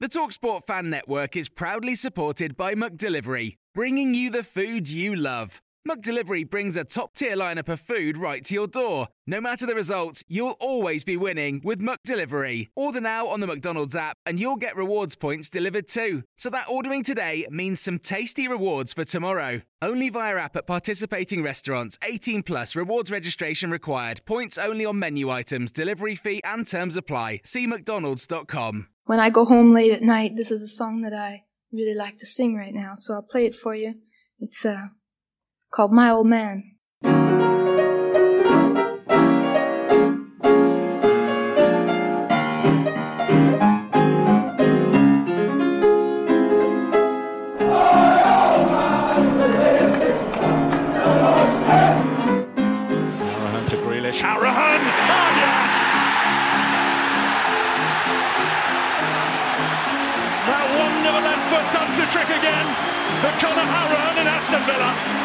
The Talksport Fan Network is proudly supported by McDelivery, bringing you the food you love. McDelivery brings a top tier lineup of food right to your door. No matter the result, you'll always be winning with McDelivery. Order now on the McDonald's app and you'll get rewards points delivered too. So that ordering today means some tasty rewards for tomorrow. Only via app at participating restaurants. 18 plus rewards registration required. Points only on menu items, delivery fee and terms apply. See McDonald's.com. When I go home late at night, this is a song that I really like to sing right now, so I'll play it for you. It's uh, called My Old Man. Oh, yes! That wonderful left foot does the trick again for Conor Hourihane in Aston Villa.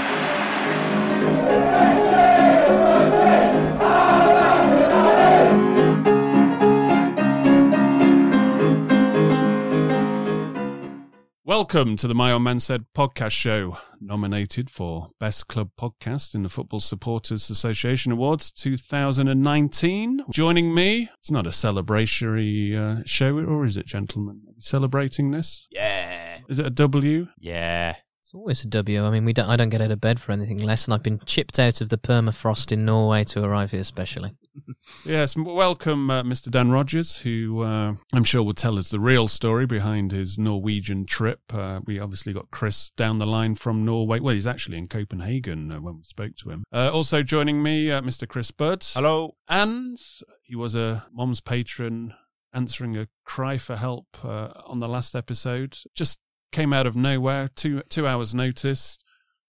Welcome to the My Old Man Said podcast show, nominated for Best Club Podcast in the Football Supporters Association Awards 2019. Joining me, it's not a celebratory uh, show, or is it, gentlemen? Are we celebrating this? Yeah. Is it a W? Yeah. It's always a W. I mean, we don't, I don't get out of bed for anything less, and I've been chipped out of the permafrost in Norway to arrive here specially. Yes, welcome, uh, Mr. Dan Rogers, who uh, I'm sure will tell us the real story behind his Norwegian trip. Uh, we obviously got Chris down the line from Norway. Well, he's actually in Copenhagen uh, when we spoke to him. Uh, also joining me, uh, Mr. Chris Budd. Hello. And he was a mom's patron answering a cry for help uh, on the last episode. Just came out of nowhere, two two hours notice,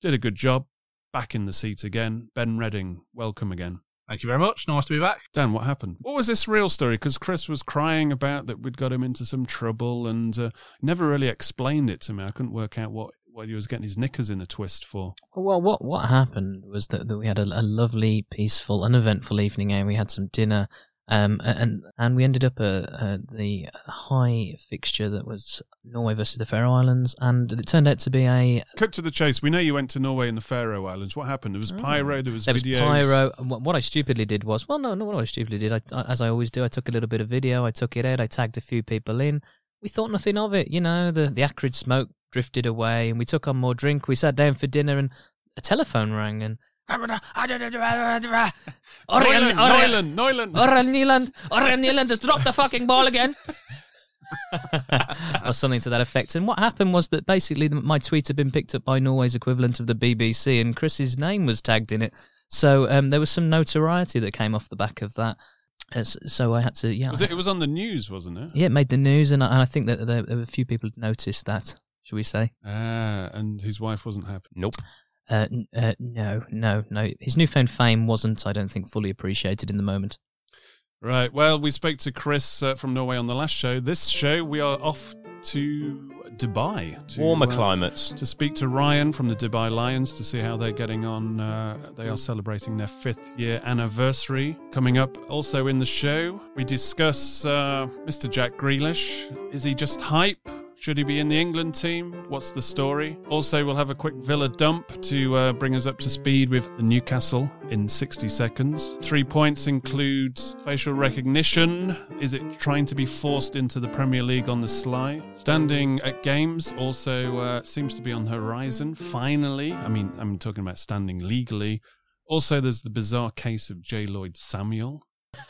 did a good job. Back in the seat again. Ben Redding, welcome again. Thank you very much. Nice to be back. Dan, what happened? What was this real story? Because Chris was crying about that we'd got him into some trouble and uh, never really explained it to me. I couldn't work out what, what he was getting his knickers in a twist for. Well, what what happened was that, that we had a, a lovely, peaceful, uneventful evening, and we had some dinner, um, and and we ended up at uh, the high fixture that was Norway versus the Faroe Islands, and it turned out to be a Cut to the chase. We know you went to Norway and the Faroe Islands. What happened? There was pyro, there was there was pyro. What, I stupidly did was, well, no, no, what I stupidly did, I, I, as I always do, I took a little bit of video, I took it out, I tagged a few people in. We thought nothing of it, you know. The the acrid smoke drifted away, and we took on more drink. We sat down for dinner, and a telephone rang, and Neuland, Neuland, Neuland. Orjan Nyland, Orjan Nyland has dropped the fucking ball again. or something to that effect. And what happened was that basically my tweet had been picked up by Norway's equivalent of the BBC, and Chris's name was tagged in it. So um, there was some notoriety that came off the back of that. Uh, so I had to, yeah, Was it, it was on the news, wasn't it? yeah, it made the news, and I, and I think that there, there were a few people who noticed that. Should we say? Ah, and his wife wasn't happy. Nope. Uh, n- uh, no, no, no. His newfound fame wasn't, I don't think, fully appreciated in the moment. Right. Well, we spoke to Chris uh, from Norway on the last show. This show, we are off to Dubai. To, Warmer uh, climates. to speak to Ryan from the Dubai Lions to see how they're getting on. Uh, they are celebrating their fifth year anniversary coming up. Also in the show, we discuss uh, Mr. Jack Grealish. Is he just hype? Should he be in the England team? What's the story? Also, we'll have a quick Villa dump to uh, bring us up to speed with Newcastle in 60 seconds. Three points include facial recognition. Is it trying to be forced into the Premier League on the sly? Standing at games also uh, seems to be on the horizon. Finally, I mean, I'm talking about standing legally. Also, there's the bizarre case of JLloyd Samuel.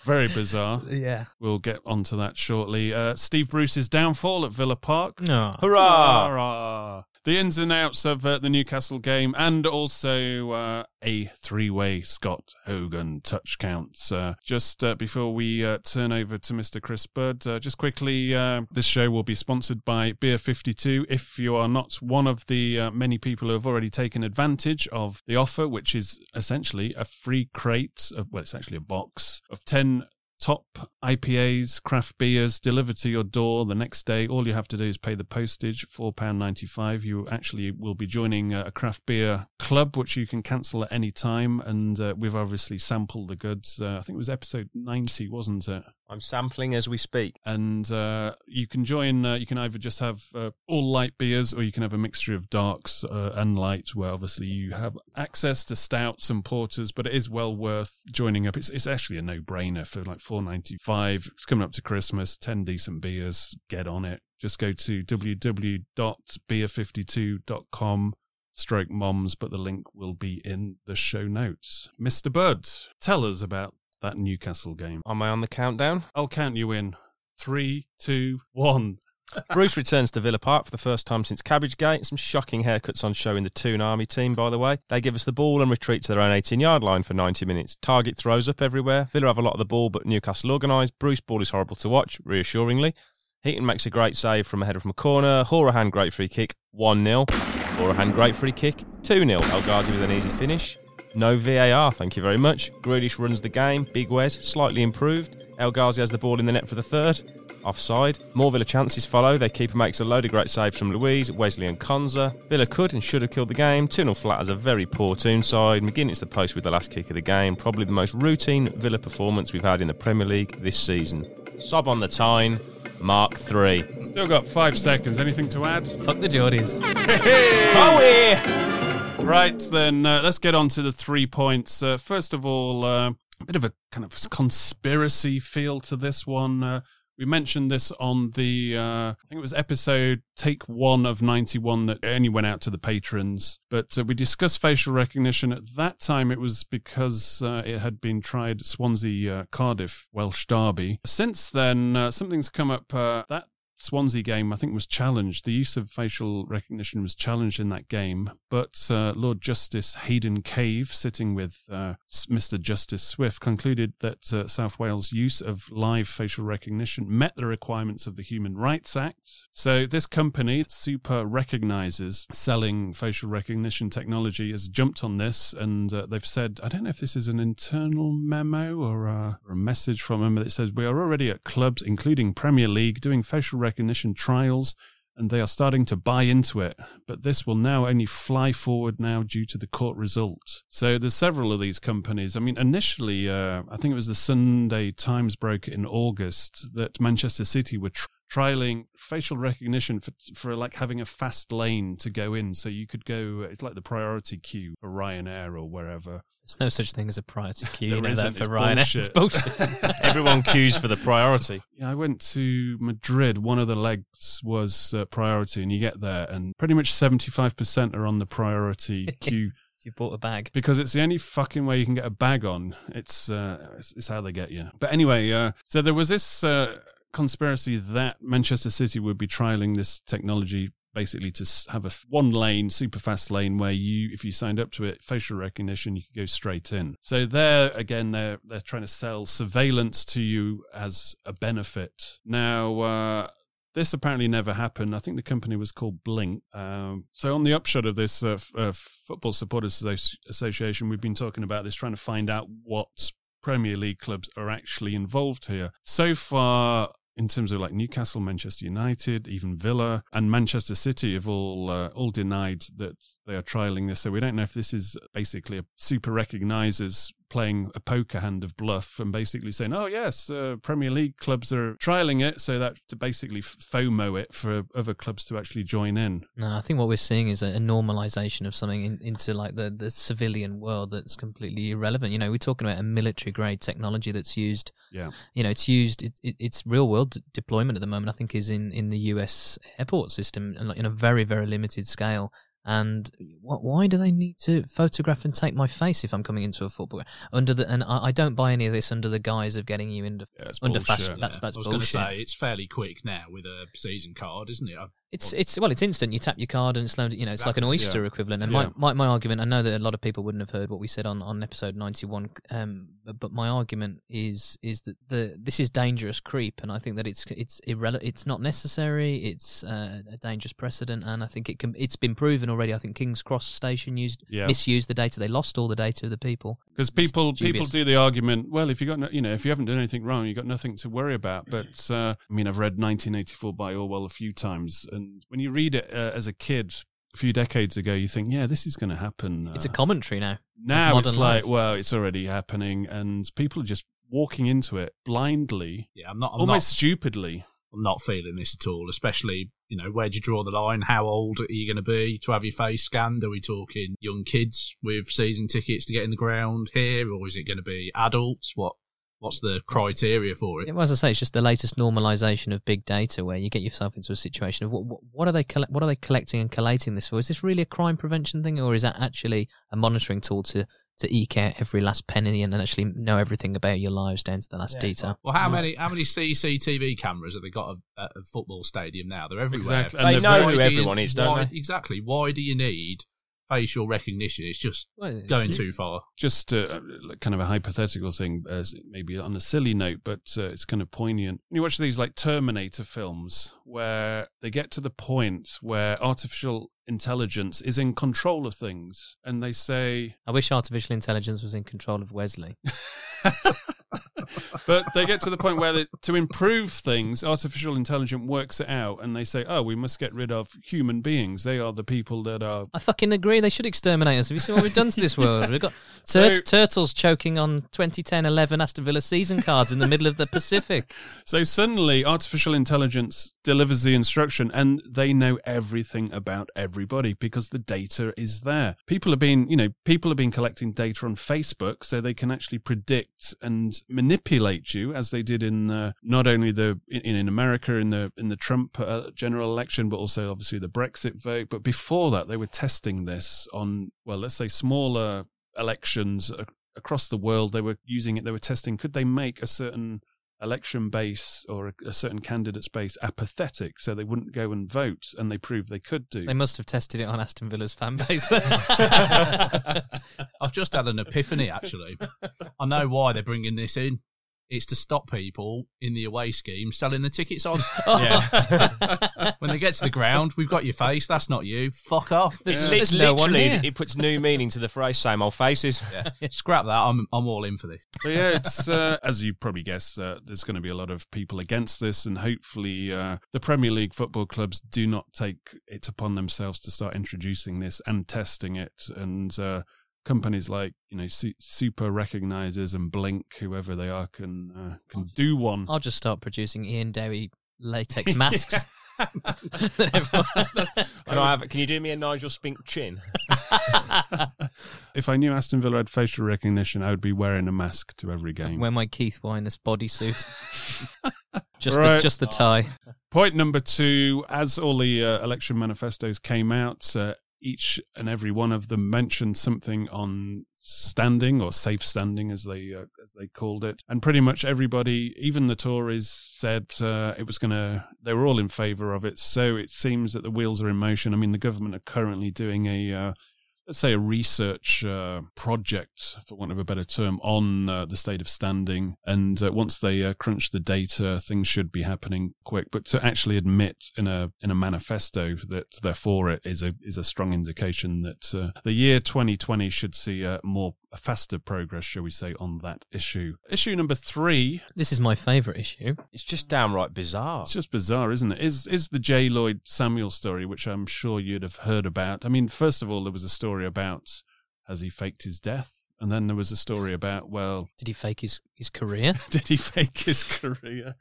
Very bizarre. Yeah. We'll get onto that shortly. Uh, Steve Bruce's downfall at Villa Park. No. Hurrah! Hurrah! The ins and outs of uh, the Newcastle game, and also uh, a three-way Scott Hogan touch counts. Uh, just uh, before we uh, turn over to Mr. Chris Budd, uh, just quickly, this show will be sponsored by Beer 52. If you are not one of the many people who have already taken advantage of the offer, which is essentially a free crate, of, well, it's actually a box of 10 top IPAs, craft beers delivered to your door the next day. All you have to do is pay the postage, £4.95. You actually will be joining a craft beer club, which you can cancel at any time. And uh, we've obviously sampled the goods. Uh, I think it was episode 90, wasn't it? I'm sampling as we speak. And uh, you can join, uh, you can either just have uh, all light beers or you can have a mixture of darks uh, and light, where obviously you have access to stouts and porters, but it is well worth joining up. It's, it's actually a no brainer for like four ninety five. It's coming up to Christmas, 10 decent beers, get on it. Just go to www.beer52.com stroke moms, but the link will be in the show notes. Mr. Budd, tell us about that Newcastle game. Am I on the countdown? I'll count you in. Three, two, one. Bruce returns to Villa Park for the first time since Cabbagebate. Some shocking haircuts on show in the Toon Army team, by the way. They give us the ball and retreat to their own 18 yard line for 90 minutes. Targett throws up everywhere. Villa have a lot of the ball, but Newcastle organised. Bruce ball is horrible to watch, reassuringly. Heaton makes a great save from a header from a corner. Hourihane, great free kick, 1 0. Hourihane, great free kick, 2 0. El Ghazi with an easy finish. No VAR, thank you very much. Grealish runs the game. Big Wes, slightly improved. El Ghazi has the ball in the net for the third. Offside. More Villa chances follow. Their keeper makes a load of great saves from Luiz, Wesley, and Konsa. Villa could and should have killed the game. 2 0 flat as a very poor Toon side. McGinn hits the post with the last kick of the game. Probably the most routine Villa performance we've had in the Premier League this season. Sob on the Tyne, Mark 3. Still got five seconds. Anything to add? Fuck the Geordies. Howie! Right, then uh, let's get on to the three points. Uh, first of all, uh, a bit of a kind of conspiracy feel to this one. Uh, we mentioned this on the, uh, I think it was episode take one of 91 that only went out to the patrons. But uh, we discussed facial recognition. At that time, it was because it had been tried at Swansea Cardiff Welsh Derby. Since then, something's come up. That Swansea game, I think, was challenged. The use of facial recognition was challenged in that game, but uh, Lord Justice Haddon-Cave, sitting with uh, Mr. Justice Swift, concluded that uh, South Wales' use of live facial recognition met the requirements of the Human Rights Act. So this company, Super Recognizers, selling facial recognition technology, has jumped on this, and uh, they've said, I don't know if this is an internal memo or or a message from them that says we are already at clubs, including Premier League, doing facial recognition trials and they are starting to buy into it. But this will now only fly forward now due to the court result. So there's several of these companies. I mean, initially, uh, I think it was the Sunday Times broke in August that Manchester City were tr- trialing facial recognition for, for like having a fast lane to go in. So you could go, it's like the priority queue for Ryanair or wherever. There's no such thing as a priority queue. There you know isn't. that for It's Ryanair. It's bullshit. bullshit. Everyone queues for the priority. Yeah, I went to Madrid. One of the legs was uh, priority, and you get there, and pretty much 75% are on the priority queue you bought a bag. because it's the only fucking way you can get a bag on. It's uh, it's, it's how they get you. But anyway, uh, so there was this uh, conspiracy that Manchester City would be trialing this technology basically to have a one lane super fast lane where you if you signed up to it facial recognition you could go straight in so there again they're they're trying to sell surveillance to you as a benefit now uh this apparently never happened. I think the company was called Blink. Um, so, on the upshot of this uh, uh, Football Supporters Association, we've been talking about this, trying to find out what Premier League clubs are actually involved here. So far, in terms of like Newcastle, Manchester United, even Villa, and Manchester City have all uh, all denied that they are trialing this. So we don't know if this is basically a super recognizers playing a poker hand of bluff and basically saying, "Oh yes, uh, Premier League clubs are trialing it," so that to basically FOMO it for other clubs to actually join in. No, I think what we're seeing is a, a normalization of something in, into like the, the civilian world that's completely irrelevant. You know, we're talking about a military grade technology that's used. Yeah. You know, it's used. It, it, its real world deployment at the moment, I think, is in in the U.S. airport system and like in a very very limited scale. And wh- why do they need to photograph and take my face if I'm coming into a football game? under the? And I, I don't buy any of this under the guise of getting you into Yeah, under bullshit. fashion. That's, Yeah. that's I was going to say it's fairly quick now with a season card, isn't it? I- It's it's well, it's instant. You tap your card and it's loaded. You know, it's like an oyster equivalent. And Yeah. my, my my argument, I know that a lot of people wouldn't have heard what we said on, on episode ninety one. Um, but, my argument is is that the this is dangerous creep, and I think that it's it's irrele- It's not necessary. It's uh, a dangerous precedent, and I think it can. It's been proven already. I think Kings Cross Station used Yeah. misused the data. They lost all the data of the people. Because people people do the argument, well, if you got no, you know if you haven't done anything wrong, you have got nothing to worry about. But uh, I mean, I've read 1984 by Orwell a few times, and when you read it uh, as a kid a few decades ago, you think, yeah, this is going to happen. It's a commentary now. now it's like, life. well, it's already happening, and people are just walking into it blindly, yeah, I'm not. I'm almost not, stupidly. I'm not feeling this at all. Especially, you know, where do you draw the line? How old are you going to be to have your face scanned? Are we talking young kids with season tickets to get in the ground here, or is it going to be adults? What What's the criteria for it? Well, as I say, it's just the latest normalization of big data, where you get yourself into a situation of what, what, what are they colle- what are they collecting and collating this for? Is this really a crime prevention thing, or is that actually a monitoring tool to to eke out every last penny and actually know everything about your lives down to the last detail? Well, how mm. many how many CCTV cameras have they got at a football stadium now? They're everywhere. Exactly. And They know who do you- everyone is, don't why- they? Exactly. Why do you need facial recognition? It's just Well, going too far. just uh, like kind of a hypothetical thing, uh, maybe on a silly note, but uh, it's kind of poignant. When you watch these like Terminator films, where they get to the point where artificial intelligence is in control of things, and they say, I wish artificial intelligence was in control of Wesley. but they get to the point where they, to improve things, artificial intelligence works it out, and they say, oh, we must get rid of human beings. They are the people that are. I fucking agree. They should exterminate us. Have you seen what we've done to this world? We've got tur- So- turtles choking on 2010-11 Aston Villa season cards in the middle of the Pacific. So suddenly, artificial intelligence delivers the instruction, and they know everything about everybody because the data is there. People have been, you know, people have been collecting data on Facebook, so they can actually predict and manipulate you, as they did in uh, not only the in, in America in the in the Trump uh, general election, but also obviously the Brexit vote. But before that, they were testing this on, well, let's say smaller elections across the world. They were using it. They were testing. Could they make a certain election base or a, a certain candidate's base apathetic so they wouldn't go and vote and they proved they could do They must have tested it on Aston Villa's fan base. I've just had an epiphany, actually. I know why they're bringing this in. It's to stop people in the away scheme selling the tickets on. when they get to the ground, we've got your face. That's not you. Fuck off. It's, There's it's no one literally, here. it puts new meaning to the phrase "same old faces." Yeah. Scrap that. I'm I'm all in for this. But yeah, it's uh, as you probably guess, uh, there's going to be a lot of people against this, and hopefully, uh, the Premier League football clubs do not take it upon themselves to start introducing this and testing it. And uh, companies like you know Su- Super Recognizers and Blink, whoever they are, can uh, can do one. I'll just start producing Ian Dowie latex masks. Can I have? Can you do me a Nigel Spink chin? If I knew Aston Villa had facial recognition, I would be wearing a mask to every game. Wear my Keith Winus bodysuit. just the just the tie. Point number two: as all the uh, election manifestos came out, uh, each and every one of them mentioned something on standing or safe standing, as they uh, as they called it, and pretty much everybody, even the Tories, said uh, it was going to. They were all in favour of it. So it seems that the wheels are in motion. I mean, the government are currently doing a. Uh, let's say a research uh, project, for want of a better term, on uh, the state of standing. And uh, once they uh, crunch the data, things should be happening quick. But to actually admit in a in a manifesto that they're for it is a is a strong indication that uh, the year 2020 should see uh, more faster progress, shall we say, on that issue. Issue number three. This is my favourite issue. It's just downright bizarre. It's just bizarre, isn't it? Is is the JLloyd Samuel story, which I'm sure you'd have heard about? I mean, first of all, there was a story about has he faked his death, and then there was a story about well, Did he fake his, his career? did he fake his career?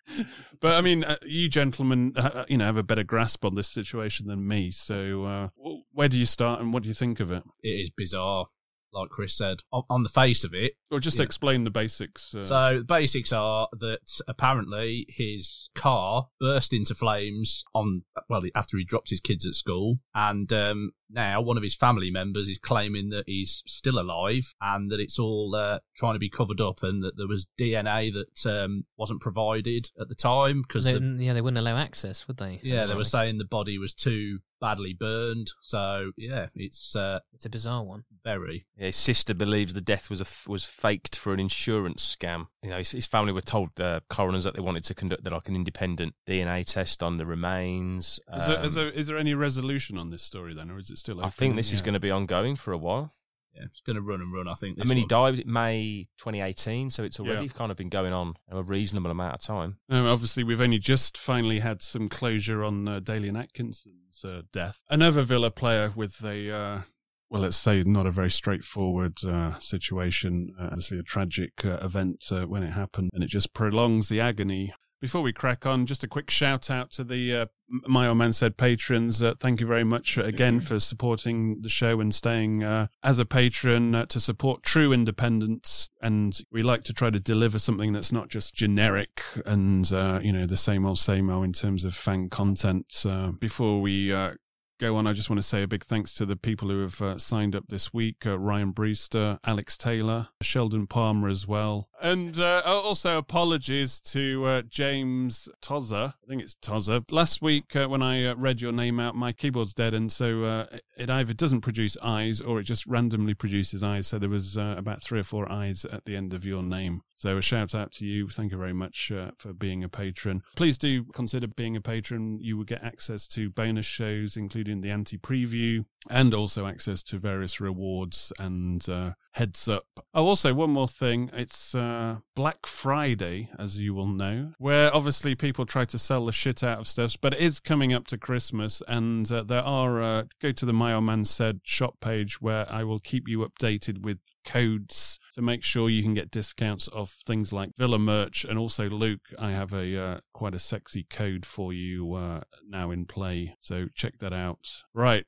But I mean, uh, you gentlemen, uh, you know, have a better grasp on this situation than me. So, uh, where do you start, and what do you think of it? It is bizarre. Like Chris said. On, on the face of it, Or just Yeah. explain the basics. Uh, So the basics are that apparently his car burst into flames on well after he dropped his kids at school, and um, now one of his family members is claiming that he's still alive and that it's all uh, trying to be covered up, and that there was DNA that um, wasn't provided at the time because the, yeah, they wouldn't allow access, would they? yeah they were saying the body was too badly burned. So yeah, it's uh, It's a bizarre one. very Yeah, his sister believes the death was a f was faked for an insurance scam. You know, his, his family were told the coroners that they wanted to conduct like an independent DNA test on the remains. is, there, is, Um, there, is there any resolution on this story then, or is it still? I think this the is going to be ongoing for a while. Yeah, it's going to run and run. I think. I this mean, he died was it May 2018, so it's already Yeah. kind of been going on a reasonable amount of time. Um, obviously, we've only just finally had some closure on uh, Dalian Atkinson's uh, death. Another Villa player with a, uh, well, let's say not a very straightforward uh, situation. Uh, obviously, a tragic uh, event uh, when it happened, and it just prolongs the agony. Before we crack on, just a quick shout out to the uh, My Old Man Said patrons. Uh, thank you very much uh, again for supporting the show and staying uh, as a patron uh, to support true independence. And we like to try to deliver something that's not just generic and, uh, you know, the same old, same old in terms of fan content. Uh, before we uh, go on, I just want to say a big thanks to the people who have uh, signed up this week uh, Ryan Brewster, Alex Taylor, Sheldon Palmer as well. And uh, also apologies to uh, James Tozzer. I think it's Tozzer. Last week, uh, when I uh, read your name out, my keyboard's dead, and so uh, it either doesn't produce eyes or it just randomly produces eyes. So there was uh, about three or four eyes at the end of your name. So a shout out to you. Thank you very much for being a patron. Please do consider being a patron. You will get access to bonus shows, including the anti preview, and also access to various rewards and uh, heads up. Oh, also, one more thing. It's uh, Black Friday, as you will know, where obviously people try to sell the shit out of stuff, but it is coming up to Christmas, and uh, there are, uh, go to the My Old Man Said shop page where I will keep you updated with codes to make sure you can get discounts of things like Villa merch. And also, Luke, I have a uh, quite a sexy code for you uh, now in play. So check that out. Right,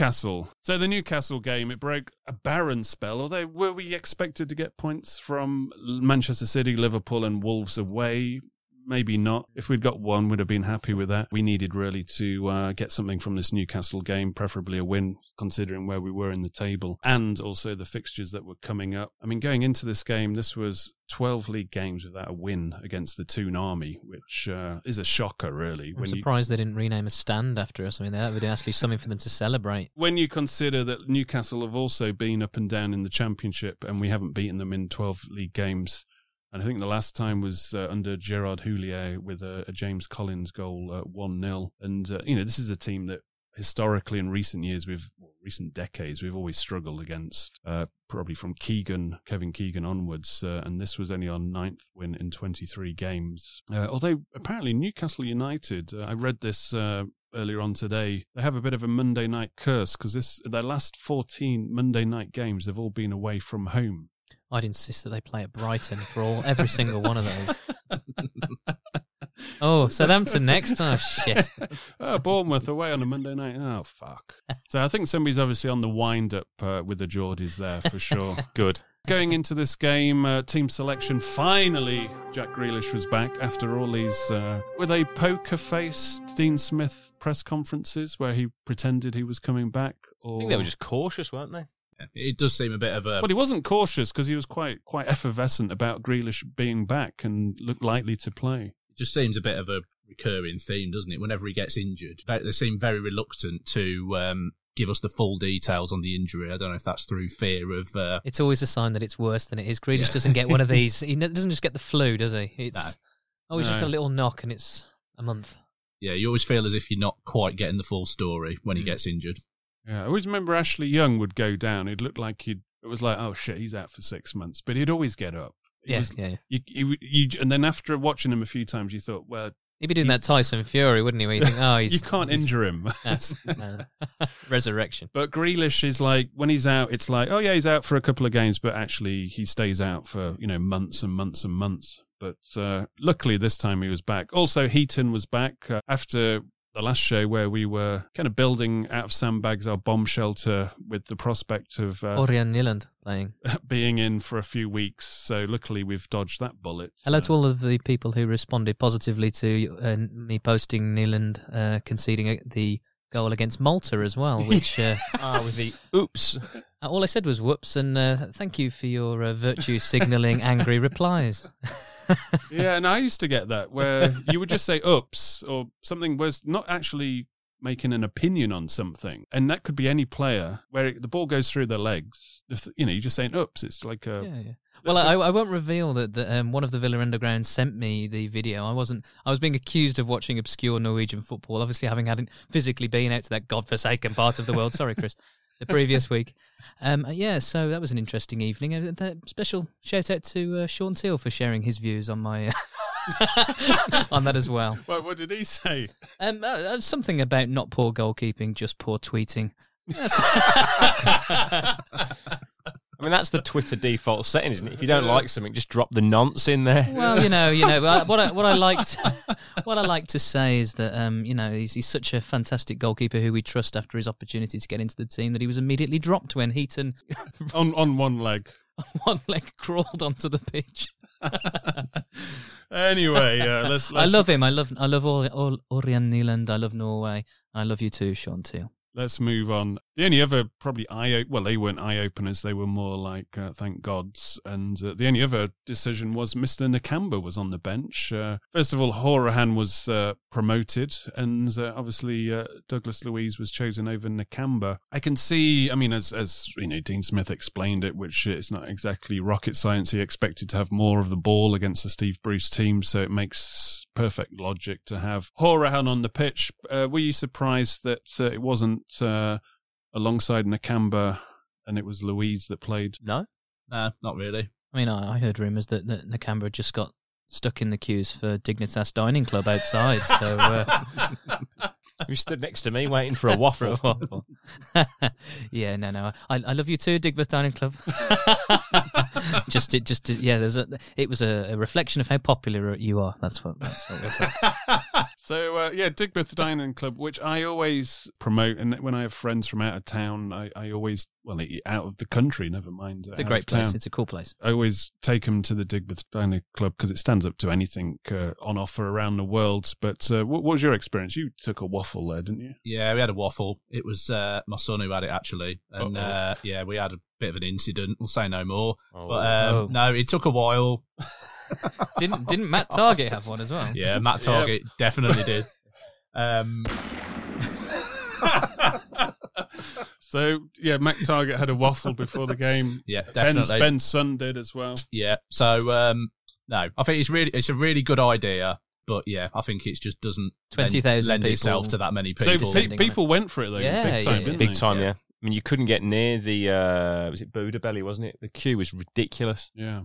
Newcastle. So the Newcastle game, it broke a barren spell. Although were we expected to get points from Manchester City, Liverpool, and Wolves away? Maybe not. If we'd got one, we'd have been happy with that. We needed really to uh, get something from this Newcastle game, preferably a win, considering where we were in the table and also the fixtures that were coming up. I mean, going into this game, this was 12 league games without a win against the Toon Army, which uh, is a shocker, really. I'm you surprised they didn't rename a stand after us. I mean, that would actually something for them to celebrate. when you consider that Newcastle have also been up and down in the championship and we haven't beaten them in 12 league games. And I think the last time was uh, under Gerard Houllier with a, a James Collins goal, 1 0. And, uh, you know, this is a team that historically in recent years, we've, recent decades, we've always struggled against, uh, probably from Keegan, Kevin Keegan onwards. Uh, and this was only our ninth win in 23 games. Uh, although apparently Newcastle United, uh, I read this, uh, earlier on today, they have a bit of a Monday night curse because this their last 14 Monday night games have all been away from home. I'd insist that they play at Brighton for all every single one of those. Oh, Southampton next? Oh, shit. oh, Bournemouth away on a Monday night. Oh, fuck. So I think somebody's obviously on the wind up uh, with the Geordies there for sure. Good. Going into this game, uh, team selection finally, Jack Grealish was back after all these, uh, were they poker faced Dean Smith press conferences where he pretended he was coming back? Or... I think they were just cautious, weren't they? It does seem a bit of a. Well, he wasn't cautious because he was quite quite effervescent about Grealish being back and looked likely to play. It just seems a bit of a recurring theme, doesn't it? Whenever he gets injured, they they seem very reluctant to um, give us the full details on the injury. I don't know if that's through fear of. Uh, It's always a sign that it's worse than it is. Grealish Yeah. doesn't get one of these. He doesn't just get the flu, does he? It's No. oh, he's just got a little knock, and it's a month. yeah, you always feel as if you're not quite getting the full story when Mm. he gets injured. Yeah, I always remember Ashley Young would go down. It looked like he'd. It was like, oh shit, he's out for six months, but he'd always get up. It Yeah, was- yeah. You, you, you, and then after watching him a few times, you thought, well, He'd be doing that Tyson Fury, wouldn't he? Where you think, oh, he's, you can't injure him. No. Resurrection. But Grealish is like when he's out, it's like, oh yeah, he's out for a couple of games, but actually he stays out for you know months and months and months. But uh, luckily this time he was back. Also, Heaton was back uh, after the last show where we were kind of building out of sandbags our bomb shelter with the prospect of uh, Orion Nyland playing. being in for a few weeks. So luckily we've dodged that bullet. Hello to all of the people who responded positively to uh, me posting Nyland uh, conceding the goal against Malta as well, which uh, ah, with the oops. all I said was whoops, and uh, thank you for your uh, virtue signalling angry replies. Yeah, and I used to get that where you would just say "oops" or something was not actually making an opinion on something, and that could be any player where it, the ball goes through their legs. If, you know, you're just saying "oops." It's like a yeah, yeah. Well, I, I won't reveal that, that um, one of the Villa Underground sent me the video. I wasn't. I was being accused of watching obscure Norwegian football. Obviously, having hadn't physically been out to that godforsaken part of the world. Sorry, Chris. The previous week, um, yeah. So that was an interesting evening. And uh, special shout out to uh, Sean Teal for sharing his views on my uh, on that as well. Well, what did he say? Um, uh, something about not poor goalkeeping, just poor tweeting. I mean, that's the Twitter default setting, isn't it? If you don't like something, just drop the nonce in there. Well, you know, you know what I, what I liked, what I like to say is that um, you know he's, he's such a fantastic goalkeeper who we trust after his opportunity to get into the team that he was immediately dropped when Heaton on on one leg, one leg crawled onto the pitch. anyway, uh, let's, let's, I love him. I love I love all, all Orion Nyland. I love Norway. I love you too, Sean too. Let's move on. The only other probably eye well, they weren't eye openers. They were more like uh, thank gods. And uh, the only other decision was Mr. Nakamba was on the bench. Uh, first of all, Hourihane was uh, promoted, and uh, obviously uh, Douglas Luiz was chosen over Nakamba. I can see. I mean, as as you know, Dean Smith explained it, which is not exactly rocket science. He expected to have more of the ball against the Steve Bruce team, so it makes perfect logic to have Hourihane on the pitch. were you surprised that it wasn't? Uh, alongside Nakamba, and it was Luiz that played. No, no, not really. I mean, I, I heard rumours that, that Nakamba just got stuck in the queues for Digbeth Dining Club outside. so uh, you stood next to me waiting for a waffle. For a waffle. yeah, no, no. I, I love you too, Digbeth Dining Club. just, it, just, yeah. There's a. It was a, a, reflection of how popular you are. That's what. That's what we're saying. so uh, yeah, Digbeth Dining Club, which I always promote, and when I have friends from out of town, I, I always well out of the country. Never mind. It's a great place. Town. It's a cool place. I always take them to the Digbeth Dining Club because it stands up to anything uh, on offer around the world. But uh, what, what was your experience? You took a waffle there, didn't you? Yeah, we had a waffle. It was uh, my son who had it actually, and uh, yeah, we had a bit of an incident. We'll say no more. Oh, but um, oh. no, it took a while. didn't didn't Matt Targett have one as well? Yeah, Matt Targett yep. definitely did. Um, so yeah, Matt Targett had a waffle before the game. Yeah, definitely. Ben's, Ben's son did as well. Yeah. So um, no, I think it's really it's a really good idea. But yeah, I think it just doesn't twenty thousand lend itself to that many people. So pe- people went for it though, yeah, big time, yeah, big time, yeah. yeah. I mean, you couldn't get near the uh, was it Buddha Belly, wasn't it? The queue was ridiculous. Yeah,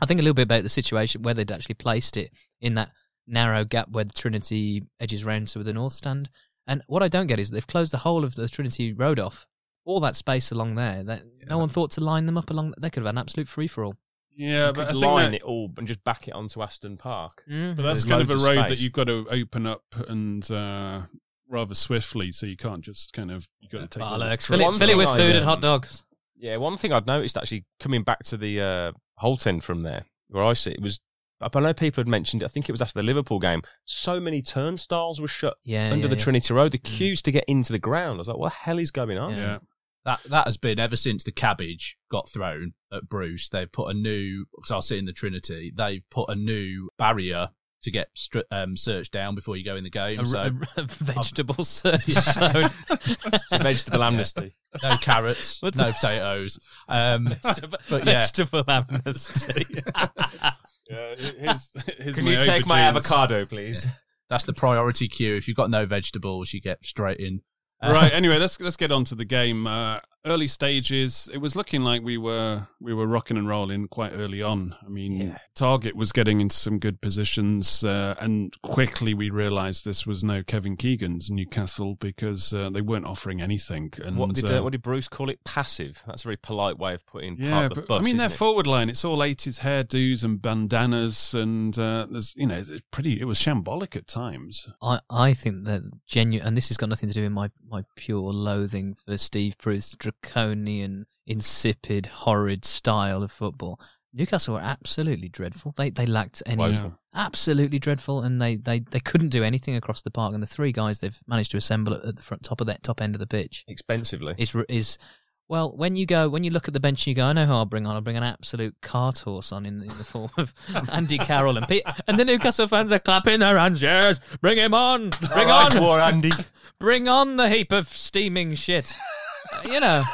I think a little bit about the situation where they'd actually placed it in that narrow gap where the Trinity edges round to the north stand. And what I don't get is they've closed the whole of the Trinity Road off, all that space along there. That yeah. no one thought to line them up along. That they could have had an absolute free for all. Yeah, you but I line that, it all and just back it onto Aston Park. Mm. But that's There's kind of a road of that you've got to open up and uh, rather swiftly, so you can't just kind of you've got to take. Bollocks. Fill it, fill it with food and hot dogs. Yeah, one thing I'd noticed actually coming back to the uh, Holte End from there, where I sit, it was I know people had mentioned it. I think it was after the Liverpool game. So many turnstiles were shut yeah, under yeah, the yeah. Trinity Road. The mm. queues to get into the ground. I was like, what the hell is going on? Yeah. That that has been ever since the cabbage got thrown at Bruce. They've put a new because I'll was sitting the Trinity. They've put a new barrier to get stri- um, searched down before you go in the game. A, so a, a vegetable search zone. it's a vegetable amnesty. Yeah. No carrots, What's no potatoes. Um, vegetable, but yeah. vegetable amnesty. yeah, here's, here's Can you take my avocado, please? That's the priority queue. If you've got no vegetables, you get straight in. Right. Anyway, let's let's get on to the game. Uh, early stages, it was looking like we were we were rocking and rolling quite early on. I mean, Yeah. Targett was getting into some good positions, uh, and quickly we realised this was no Kevin Keegan's Newcastle because uh, they weren't offering anything. And what did uh, uh, what did Bruce call it? Passive. That's a very polite way of putting. yeah, park the but bus, I mean their isn't it? forward line. It's all eighties hairdos and bandanas, and uh, there's you know it's pretty. It was shambolic at times. I, I think that genuine, and this has got nothing to do with my, my pure loathing for Steve Bruce's draconian, insipid, horrid style of football. Newcastle were absolutely dreadful. They they lacked any Woeful. absolutely dreadful, and they, they, they couldn't do anything across the park. And the three guys they've managed to assemble at the front top of that top end of the pitch Expensively. is is well when you go when you look at the bench, and you go, I know who I'll bring on. I'll bring an absolute cart horse on in, in the form of Andy Carroll and Pete, and the Newcastle fans are clapping their hands. Yes, bring him on, bring All right, on, War Andy. bring on the heap of steaming shit. You know,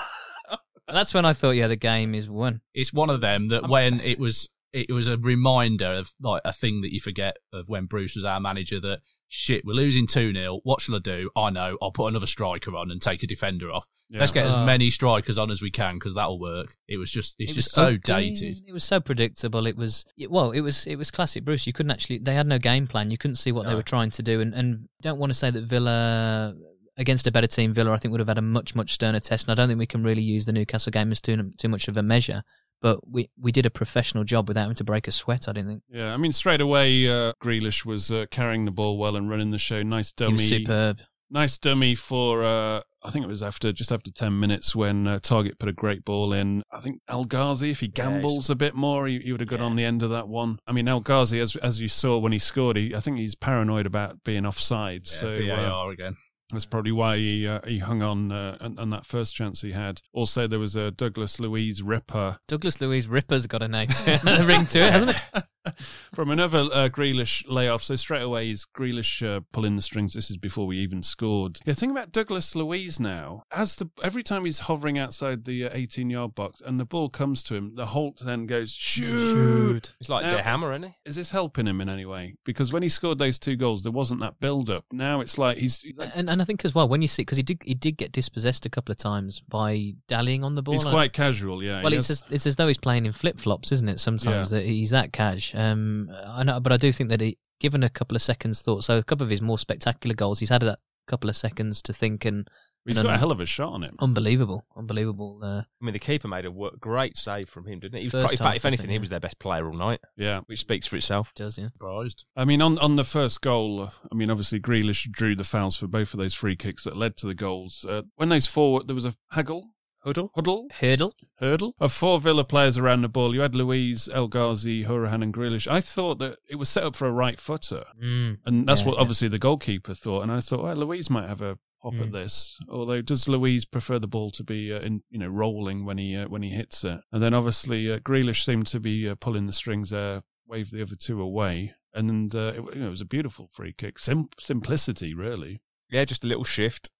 that's when I thought, yeah, the game is won. It's one of them that when it was it was a reminder of like a thing that you forget of when Bruce was our manager that shit, we're losing 2 0. What shall I do? I know, I'll put another striker on and take a defender off. Yeah. Let's get as many strikers on as we can because that'll work. It was just, it's It just was so dated. It was so predictable. It was it- well, it was it was classic Bruce. You couldn't actually. They had no game plan. You couldn't see what they were trying to do. And and don't want to say that Villa against a better team, Villa I think would have had a much much sterner test. And I don't think we can really use the Newcastle game as too too much of a measure. But we we did a professional job without having to break a sweat. I didn't think Yeah, I mean straight away, uh, Grealish was uh, carrying the ball well and running the show. Nice he dummy, was superb. nice dummy for. Uh, I think it was after just after ten minutes when uh, Targett put a great ball in. I think El Ghazi, if he gambles a bit more, he, he would have got on the end of that one. I mean, El Ghazi, as as you saw when he scored, he, I think he's paranoid about being offside. Yeah, so uh, VAR again. That's probably why he uh, he hung on uh, on, on that first chance he had. Also, there was a Douglas Luiz Ripper Douglas Luiz Ripper's got a name to a ring to it, hasn't it? from another uh, Grealish layoff. So straight away, he's Grealish uh, pulling the strings. This is before we even scored. Yeah, think about Douglas Luiz now. As the every time he's hovering outside the 18 yard box and the ball comes to him, the Holt then goes shoot. It's like Now- the hammer, isn't he? Is this helping him in any way? Because when he scored those two goals, there wasn't that build up. Now it's like he's he's, like- And and I think as well when you see because he did he did get dispossessed a couple of times by dallying on the ball. he's quite casual. Yeah. Well, it's has- as, it's as though he's playing in flip flops, isn't it? Sometimes Yeah. that he's that cash. Um, I know, but I do think that he, given a couple of seconds thought, so a couple of his more spectacular goals, he's had that couple of seconds to think, and he's and got a hell of a shot on him. unbelievable, unbelievable. Uh, I mean, the keeper made a wo- great save from him, didn't he? he was First pro- in fact, if anything, think, he was their best player all night, Yeah. which speaks for itself. does yeah. Surprised. I mean, on on the first goal, uh, I mean, obviously Grealish drew the fouls for both of those free kicks that led to the goals. Uh, when those forward, there was a haggle, Huddle. huddle, Hurdle. hurdle of four Villa players around the ball. You had Luiz, El Ghazi, Hourihane, and Grealish. I thought that it was set up for a right footer, Mm. and that's Yeah, what yeah. obviously the goalkeeper thought. And I thought, well, Luiz might have a pop at Mm. this. Although, does Luiz prefer the ball to be uh, in, you know, rolling when he uh, when he hits it? And then obviously uh, Grealish seemed to be uh, pulling the strings there, waved the other two away. And uh, it, you know, it was a beautiful free kick. Sim- simplicity, really. Yeah, just a little shift.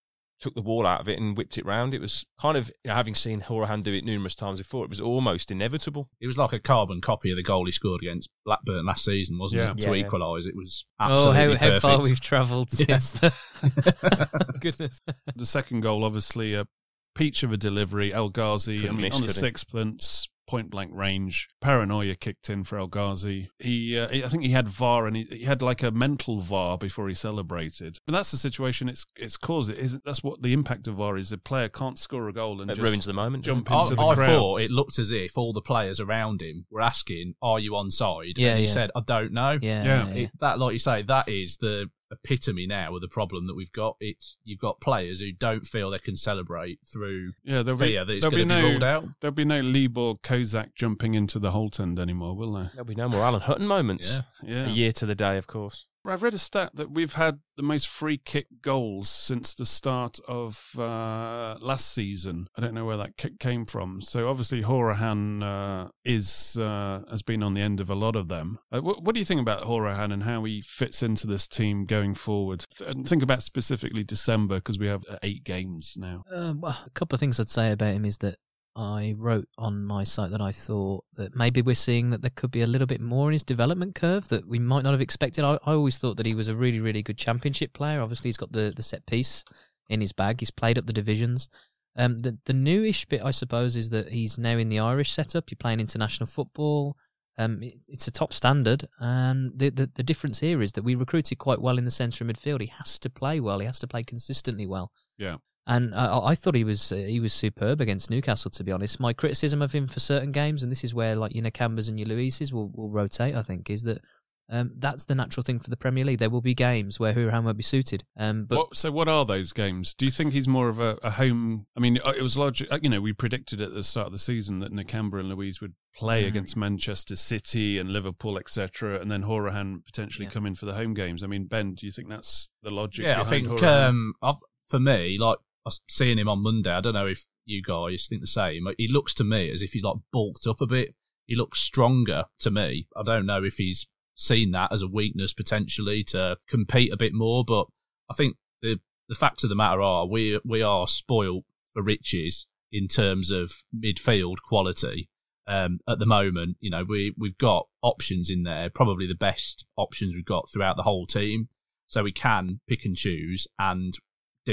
Took the ball out of it and whipped it round. It was kind of, you know, having seen Hourihane do it numerous times before, it was almost inevitable. It was like a carbon copy of the goal he scored against Blackburn last season, wasn't Yeah. it? Yeah, To yeah. equalise, it was Oh, absolutely how, how far we've travelled Yeah. since the goodness. The second goal, obviously, a peach of a delivery. El Ghazi, I mean, on the could he? sixpence, point blank range. Paranoia kicked in for El Ghazi. He, uh, I think he had VAR and he, he had like a mental VAR before he celebrated. But that's the situation it's it's caused. It isn't. That's what the impact of VAR is. A player can't score a goal and It just ruins the moment. doesn't jump? I, into the I crowd. thought it looked as if all the players around him were asking, "Are you onside?" Yeah, and he yeah. said, "I don't know." Yeah, Yeah. yeah, It, that, like you say, that is the epitome now of the problem that we've got. It's you've got players who don't feel they can celebrate through Yeah, there'll be, that it's going to be no ruled out. there'll be no Libor Kozak jumping into the Holte end anymore, will there? There'll be no more Alan Hutton moments. Yeah. Yeah. A year to the day, of course. I've read a stat that we've had the most free kick goals since the start of uh, last season. I don't know where that kick came from. So obviously Hourihane uh, is uh, has been on the end of a lot of them. Uh, what, what do you think about Hourihane and how he fits into this team going forward? And think about specifically December because we have uh, eight games now. Um, well, a couple of things I'd say about him is that I wrote on my site that I thought that maybe we're seeing that there could be a little bit more in his development curve that we might not have expected. I, I always thought that he was a really, really good championship player. Obviously, he's got the, the set piece in his bag. He's played up the divisions. Um, the the newish bit, I suppose, is that he's now in the Irish setup. You're playing international football. Um, it, it's a top standard, and the, the the difference here is that we recruited quite well in the centre of midfield. He has to play well. He has to play consistently well. Yeah. And uh, I thought he was uh, he was superb against Newcastle. To be honest, my criticism of him for certain games, and this is where like your Nakambas and your Luises will, will rotate. I think is that um, that's the natural thing for the Premier League. There will be games where Hourihane won't be suited. Um, but What, so, what are those games? Do you think he's more of a, a home? I mean, uh, it was logic. You know, we predicted at the start of the season that Nakamba and Luiz would play Mm. against Manchester City and Liverpool, etc., and then Hourihane potentially Yeah. come in for the home games. I mean, Ben, do you think that's the logic? Yeah, I think um, I've, for me, like I was seeing him on Monday. I don't know if you guys think the same. He looks to me as if he's like bulked up a bit. He looks stronger to me. I don't know if he's seen that as a weakness potentially to compete a bit more, but I think the the facts of the matter are we we are spoiled for riches in terms of midfield quality. Um, at the moment, you know, we we've got options in there, probably the best options we've got throughout the whole team. So we can pick and choose, and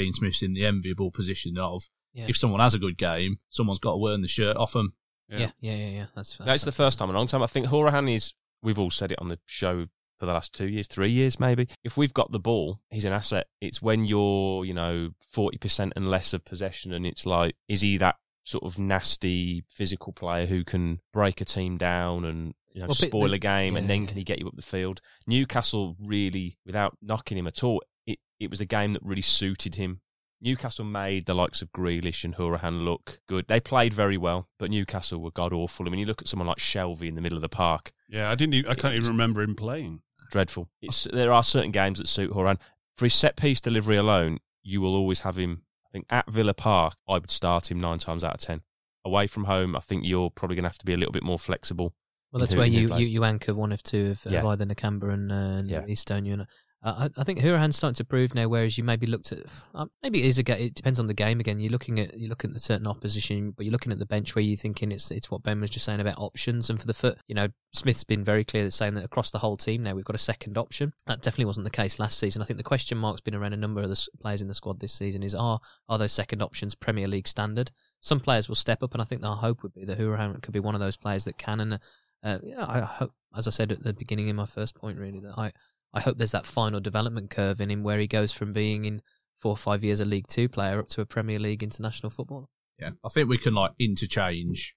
Dean Smith's in the enviable position of Yeah. if someone has a good game, someone's got to earn the shirt off them. yeah, yeah, yeah, yeah. That's, That's the first time in a long time. I think Hourihane is, we've all said it on the show for the last two years, three years maybe. If we've got the ball, he's an asset. It's when you're, you know, 40% and less of possession and it's like, is he that sort of nasty physical player who can break a team down and, you know, Well, spoil the- a game and then yeah. can he get you up the field? Newcastle really, without knocking him at all, it, it was a game that really suited him. Newcastle made the likes of Grealish and Hourihane look good. They played very well, but Newcastle were god awful. I mean, you look at someone like Shelvey in the middle of the park, Yeah, I didn't. Even, I can't even remember him playing. dreadful. It's, there are certain games that suit Horan. For his set piece delivery alone, you will always have him. I think at Villa Park, I would start him nine times out of ten. Away from home, I think you're probably going to have to be a little bit more flexible. Well, that's where you, you, you anchor one of two of, Yeah. of either Nakamba and, uh, and Yeah. Estonia. Uh, I, I think Hourihane's starting to prove now. Whereas you maybe looked at uh, maybe it is a it depends on the game again. You're looking at you're looking at the certain opposition, but you're looking at the bench where you're thinking it's it's what Ben was just saying about options. And for the foot, you know, Smith's been very clear that saying that across the whole team now we've got a second option. That definitely wasn't the case last season. I think the question mark's been around a number of the players in the squad this season is are are those second options Premier League standard? Some players will step up, and I think our hope would be that Hourihane could be one of those players that can. And uh, yeah, I hope, as I said at the beginning in my first point, really that I I hope there's that final development curve in him where he goes from being in four or five years a League Two player up to a Premier League international footballer. Yeah, I think we can like interchange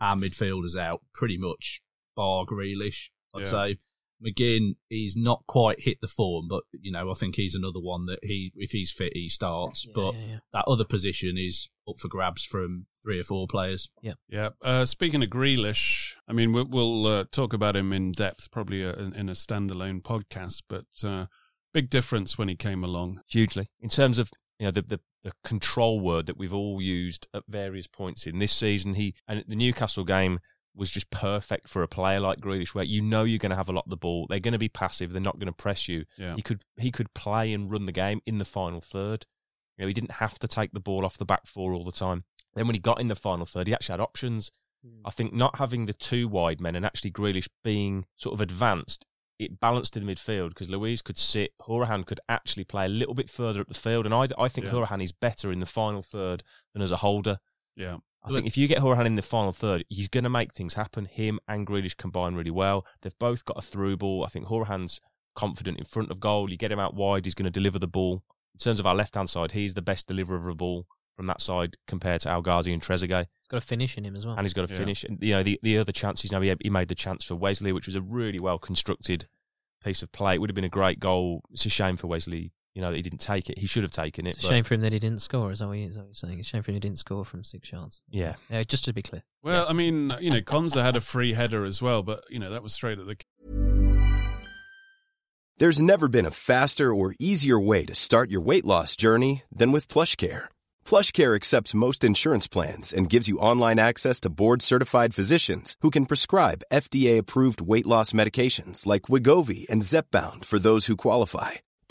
our midfielders out pretty much, bar Grealish. I'd Yeah. say McGinn, he's not quite hit the form, but you know I think he's another one that he, if he's fit, he starts. Yeah, but yeah, yeah. that other position is up for grabs from three or four players. Yeah. Yeah. Uh, speaking of Grealish, I mean, we'll, we'll uh, talk about him in depth probably uh, in, in a standalone podcast, but uh, big difference when he came along. hugely in terms of you know the, the the control word that we've all used at various points in this season. He and the Newcastle game was just perfect for a player like Grealish, where you know you're going to have a lot of the ball. They're going to be passive. They're not going to press you. Yeah. He could he could play and run the game in the final third. You know, he didn't have to take the ball off the back four all the time. Then when he got in the final third, he actually had options. Hmm. I think not having the two wide men and actually Grealish being sort of advanced, it balanced in the midfield because Luiz could sit, Hourihane could actually play a little bit further up the field, and I, I think Yeah. Hourihane is better in the final third than as a holder. Yeah. I think if you get Hourihane in the final third, he's going to make things happen. Him and Grealish combine really well. They've both got a through ball. I think Hourihane's confident in front of goal. You get him out wide, he's going to deliver the ball. In terms of our left hand side, he's the best deliverer of a ball from that side compared to El Ghazi and Trezeguet He's got a finish in him as well. and he's got a Yeah. finish. And you know, the, the other chances now he, he made the chance for Wesley, which was a really well constructed piece of play. It would have been a great goal. It's a shame for Wesley, you know, that he didn't take it. He should have taken it. it's a shame for him that he didn't score. Is that what, you, is that what you're saying? It's a shame for him he didn't score from six yards. Yeah. Yeah, just to be clear. Well, I mean, you know, Konsa had a free header as well, but, you know, that was straight at the There's never been a faster or easier way to start your weight loss journey than with plush PlushCare. PlushCare accepts most insurance plans and gives you online access to board-certified physicians who can prescribe FDA-approved weight loss medications like Wegovy and Zepbound for those who qualify.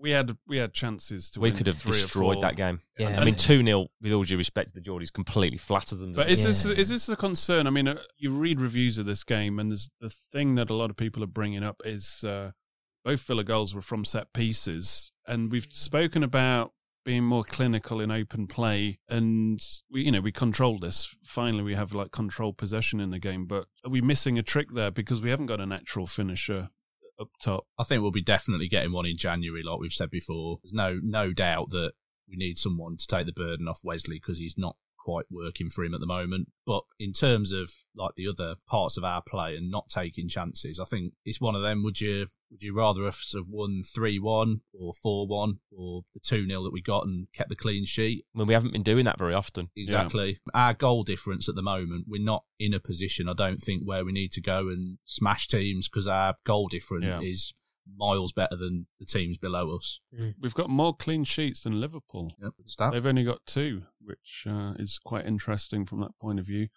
we had we had chances to We win could have three destroyed that game. Yeah. I mean, 2 0, with all due respect to the Geordies, completely flattered them. But is Yeah. this is this a concern? I mean, uh, you read reviews of this game, and there's the thing that a lot of people are bringing up is uh, both Villa goals were from set pieces, and we've spoken about being more clinical in open play, and we you know we control this. Finally, we have like control possession in the game, but are we missing a trick there because we haven't got a natural finisher up top? I think we'll be definitely getting one in January, like we've said before. There's no no doubt that we need someone to take the burden off Wesley because he's not quite working for him at the moment. But in terms of like the other parts of our play and not taking chances, I think it's one of them. Would you would you rather us have won three one or four one or the two 0 that we got and kept the clean sheet? I mean, we haven't been doing that very often. Exactly. Our goal difference at the moment, we're not in a position, I don't think, where we need to go and smash teams because our goal difference Yeah. is miles better than the teams below us. We've got more clean sheets than Liverpool. Yep. They've only got two, which uh, is quite interesting from that point of view.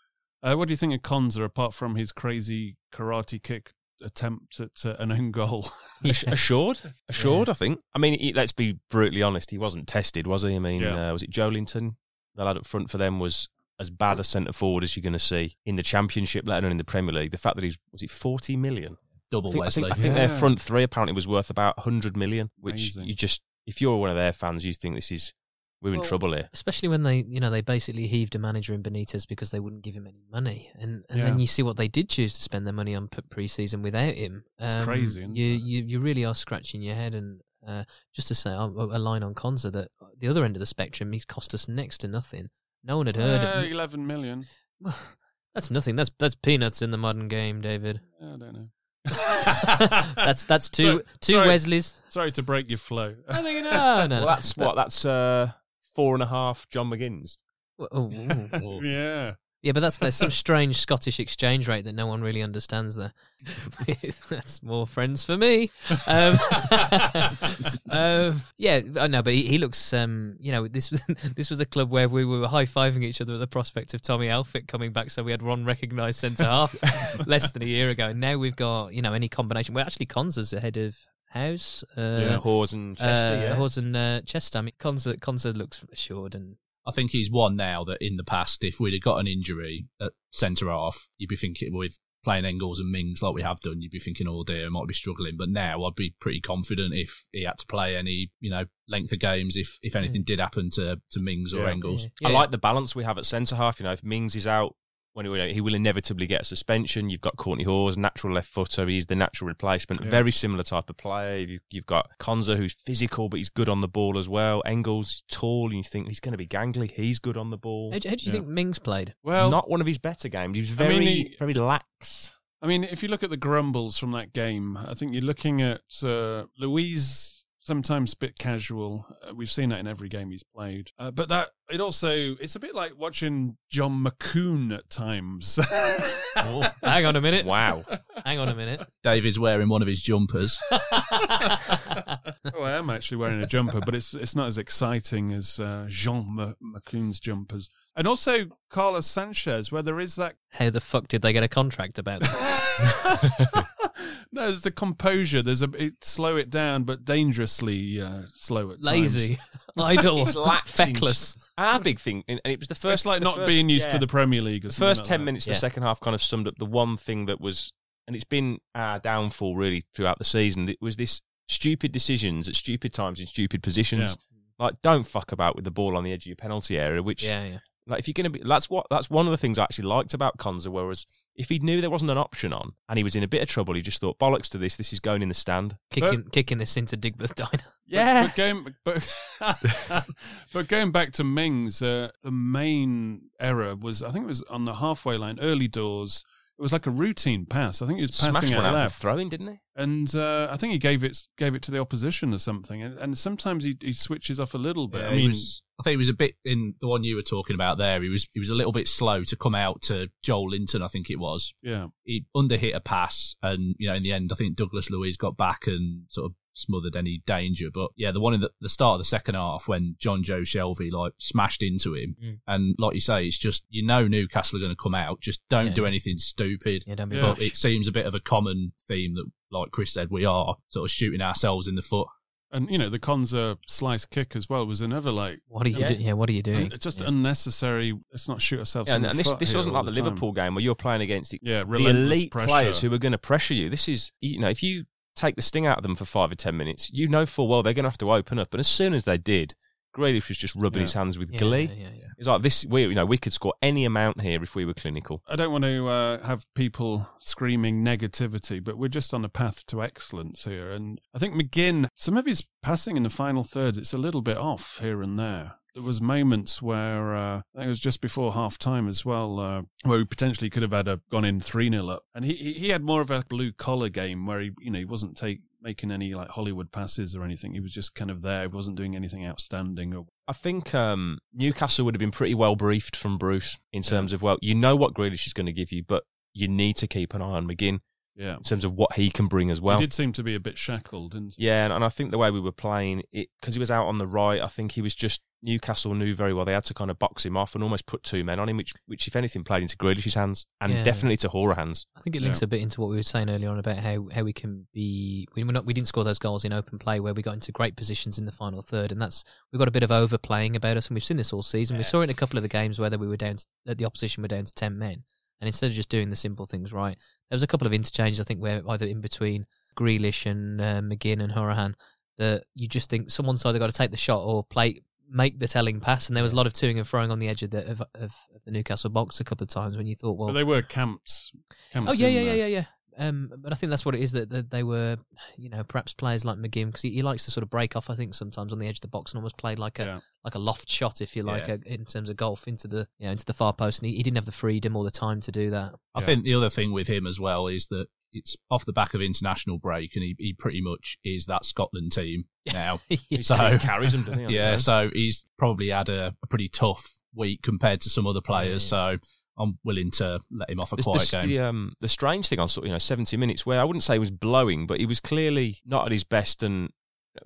Uh, what do you think of Konsa, apart from his crazy karate kick attempt at uh, an own goal? Ass- Assured, assured. I think. I mean, he, let's be brutally honest. He wasn't tested, was he? I mean, Yeah. uh, was it Joelinton? The lad up front for them was as bad a centre forward as you're going to see in the Championship, let alone in the Premier League. The fact that he's was it forty million? Double I think, I Wesley. think, I think their front three apparently was worth about hundred million. Which Amazing. you just, if you're one of their fans, you think this is we're in trouble here. Especially when they, you know, they basically heaved a manager in Benitez because they wouldn't give him any money, and and then you see what they did choose to spend their money on pre-season without him. Um, It's crazy, isn't you, it? you you really are scratching your head, and uh, just to say a, a line on Konsa that the other end of the spectrum, he's cost us next to nothing. No one had heard. Uh, of Eleven million. That's nothing. That's that's peanuts in the modern game, David. I don't know. that's that's two So- two sorry- Wesleys. Sorry to break your flow. I think no, no. Well, that's what. That's uh, four and a half John McGinn's. Oh, yeah. Yeah, but that's there's some strange Scottish exchange rate that no one really understands there. that's more friends for me. Um, um, yeah, I know, but he, he looks. Um, you know, this was this was a club where we were high fiving each other at the prospect of Tommy Elphick coming back, so we had one recognised centre half less than a year ago. And now we've got you know any combination. We're actually, Konsa's ahead of Hause. Uh, Yeah, Hause and Chester. uh, yeah. Hause and uh, Chester. I mean, Konsa, Konsa looks assured and I think he's one now that in the past, if we'd have got an injury at centre half, you'd be thinking with playing Engels and Mings like we have done, you'd be thinking, oh dear, might be struggling. But now I'd be pretty confident if he had to play any, you know, length of games, if if anything did happen to, to Mings or Yeah. Engels. Yeah. I like the balance we have at centre half. You know, if Mings is out, when he, he will inevitably get a suspension. You've got Kortney Hause, natural left footer. He's the natural replacement. Yeah. Very similar type of player. You, you've got Konsa, who's physical, but he's good on the ball as well. Engels, tall, and you think he's going to be gangly. He's good on the ball. How do, how do you Yeah. think Mings played? Well, Not one of his better games. He was I very, mean, he- very lax. I mean, if you look at the grumbles from that game, I think you're looking at uh, Luiz. Sometimes a bit casual. Uh, we've seen that in every game he's played. Uh, but that it also it's a bit like watching John McCoon at times. Hang on a minute. Wow. Hang on a minute. David's wearing one of his jumpers. oh, I am actually wearing a jumper, but it's it's not as exciting as uh, Jean M- McCoon's jumpers. And also Carlos Sanchez, where there is that How the fuck did they get a contract about that? no, there's the composure. There's a it, slow it down, but dangerously uh, slow at Lazy, times. idle, It's feckless. Our big thing, and it was the first. It's like the not first- being used yeah. to the Premier League. The first like 10 that. minutes of Yeah. the second half kind of summed up the one thing that was and it's been our downfall really throughout the season it was this stupid decisions at stupid times in stupid positions Yeah. like don't fuck about with the ball on the edge of your penalty area which Yeah, yeah. Like if you're going to be, that's what that's one of the things I actually liked about Konsa. Whereas if he knew there wasn't an option on and he was in a bit of trouble, he just thought bollocks to this. This is going in the stand. Kicking, kicking this into Digbeth Diner. Yeah. But, but going, but, but going back to Mings, uh, the main error was I think it was on the halfway line, early doors. It was like a routine pass. I think he was passing Smashed it one out left, throwing, didn't he? and uh, I think he gave it gave it to the opposition or something. And, and sometimes he, he switches off a little bit. Yeah, I mean, was- I think he was a bit in the one you were talking about there. He was he was a little bit slow to come out to Joelinton. I think it was. yeah, He underhit a pass, and you know, in the end, I think Douglas Luiz got back and sort of smothered any danger. But yeah, the one in the, the start of the second half when Jonjo Shelvey like smashed into him, Mm. and like you say, it's just you know Newcastle are going to come out. Just don't Yeah. do anything stupid. Yeah, don't be But rash. it seems a bit of a common theme that, like Chris said, we are sort of shooting ourselves in the foot. and you know the Konsa slice kick as well was another like What are you Yeah. doing? Yeah, what are you doing? un- just Yeah. unnecessary. Let's not shoot ourselves. Yeah, in and, the and this foot this wasn't like the time. Liverpool game where you're playing against the, Yeah, the elite pressure. players who are going to pressure you. This is you know if you take the sting out of them for five or ten minutes, you know full well they're going to have to open up. And as soon as they did, Grealish was just rubbing Yeah. his hands with Yeah, glee. yeah, yeah. It's like this. We you know we could score any amount here if we were clinical. I don't want to uh, have people screaming negativity, but we're just on a path to excellence here. And I think McGinn, some of his passing in the final third, it's a little bit off here and there. There was moments where uh, I think it was just before half time as well, uh, where we potentially could have had a gone in three 0 up, and he he had more of a blue collar game where he you know he wasn't take making any like Hollywood passes or anything. He was just kind of there. He wasn't doing anything outstanding. Or I think um, Newcastle would have been pretty well briefed from Bruce in terms of well, you know what Grealish is going to give you, but you need to keep an eye on McGinn yeah, in terms of what he can bring as well. he did seem to be a bit shackled, didn't he? Yeah, and, and I think the way we were playing it because he was out on the right, I think he was just Newcastle knew very well they had to kind of box him off and almost put two men on him, which which if anything played into Grealish's hands and Yeah. definitely to Hora hands. I think it links Yeah. a bit into what we were saying earlier on about how, how we can be. We were not we didn't score those goals in open play where we got into great positions in the final third, and that's we've got a bit of overplaying about us, and we've seen this all season. We saw it in a couple of the games where we were down to, that the opposition were down to ten men, and instead of just doing the simple things right, there was a couple of interchanges I think where either in between Grealish and uh, McGinn and Hourihane that you just think someone's either got to take the shot or play make the telling pass, and there was a lot of toing and throwing on the edge of the of, of, the Newcastle box a couple of times when you thought, well, but they were camps. camped Oh yeah, yeah, yeah, yeah, yeah. Um, but I think that's what it is that, that they were, you know, perhaps players like McGinn because he, he likes to sort of break off. I think sometimes on the edge of the box and almost play like a Yeah. like a loft shot, if you like, Yeah. uh in terms of golf into the you know, into the far post. And he, he didn't have the freedom or the time to do that. I Yeah. think the other thing with him as well is that it's off the back of international break, and he, he pretty much is that Scotland team now. Yeah. So He carries them, doesn't he? yeah, so he's probably had a, a pretty tough week compared to some other players. So I'm willing to let him off a The, quiet the, game. the, um, the strange thing on sort of, you know seventy minutes where I wouldn't say he was blowing, but he was clearly not at his best, and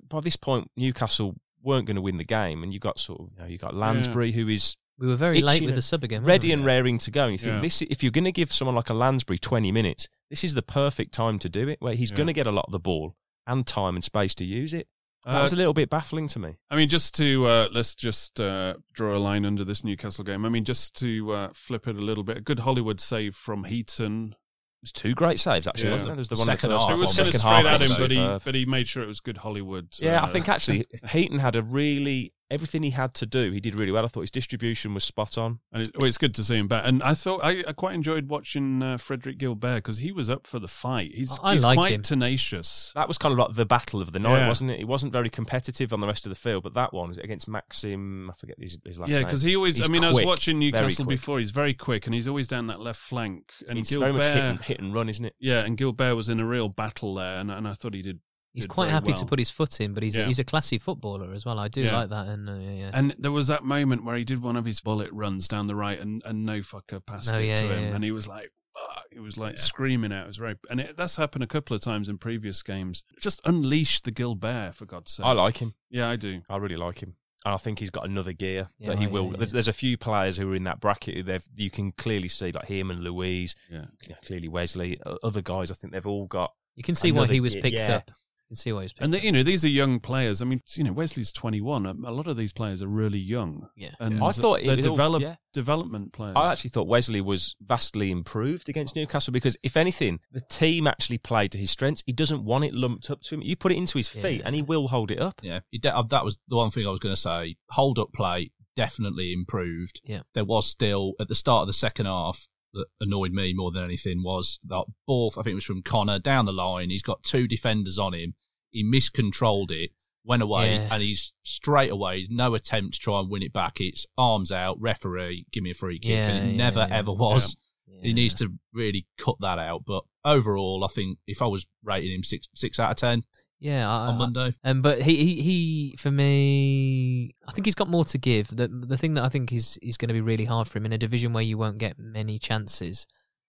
by this point Newcastle weren't going to win the game, and you got sort of you know you got Lansbury who is We were very late with the sub again. ready we? and raring to go. And you think Yeah. this if you're going to give someone like a Lansbury twenty minutes, this is the perfect time to do it, where he's Yeah. going to get a lot of the ball and time and space to use it. That Uh, was a little bit baffling to me. I mean, just to uh, let's just uh, draw a line under this Newcastle game. I mean, just to uh, flip it a little bit, a good Hollywood save from Heaton. It was two great saves actually, Yeah. wasn't there? There's the one Second in the half it was one, second straight half at him, but he but he made sure it was good Hollywood. Yeah, I uh, think actually Heaton had a really everything he had to do. He did really well. I thought his distribution was spot on. And it's, well, it's good to see him back. And I thought I, I quite enjoyed watching uh, Frédéric Guilbert because he was up for the fight. He's, I he's like quite him. tenacious. That was kind of like the battle of the night, Yeah. wasn't it? He wasn't very competitive on the rest of the field, but that one was against Maxim. I forget his, his last Yeah, name. because he always. I He's mean, I was watching Newcastle before. He's very quick, and he's always down that left flank. And It's Guilbert, very much hit and, hit and run, isn't it? yeah, and Guilbert was in a real battle there, and, and I thought he did. He's quite very happy to put his foot in, but he's Yeah. a, he's a classy footballer as well. I do Yeah. like that. And uh, yeah, yeah. And there was that moment where he did one of his bullet runs down the right, and, and no fucker passed Oh, it yeah, to yeah, him, yeah. and he was like, "Fuck," he was like screaming out. It was very, and it, that's happened a couple of times in previous games. Just unleash the Guilbert for God's sake. I like him. Yeah, I do. I really like him. And I think he's got another gear Yeah, that he right, will. yeah, yeah. There's, there's a few players who are in that bracket who they've you can clearly see, like him and Luiz, Yeah. you know, clearly Wesley, other guys. I think they've all got. you can see why he was gear- picked yeah. up. You can see why he was picked And the, you know, these are young players. I mean, you know, Wesley's twenty one. A, a lot of these players are really young. Yeah. and I thought it they're was all- develop, yeah. development players. I actually thought Wesley was vastly improved against Newcastle because, if anything, the team actually played to his strengths. He doesn't want it lumped up to him. You put it into his feet, Yeah. and he will hold it up. Yeah, he de- uh, that was the one thing I was going to say. Hold up play, definitely improved. Yeah. There was still at the start of the second half that annoyed me more than anything was that ball. I think it was from Conor down the line. He's got two defenders on him. He miscontrolled it, went away, Yeah. and he's straight away. No attempt to try and win it back. It's arms out, referee, give me a free kick, Yeah, and it yeah, never ever was. He needs to really cut that out. But overall, I think if I was rating him six six out of ten Yeah, I, on I- Monday, Um, but he, he, he, for me, I think he's got more to give. The the thing that I think is is going to be really hard for him in a division where you won't get many chances.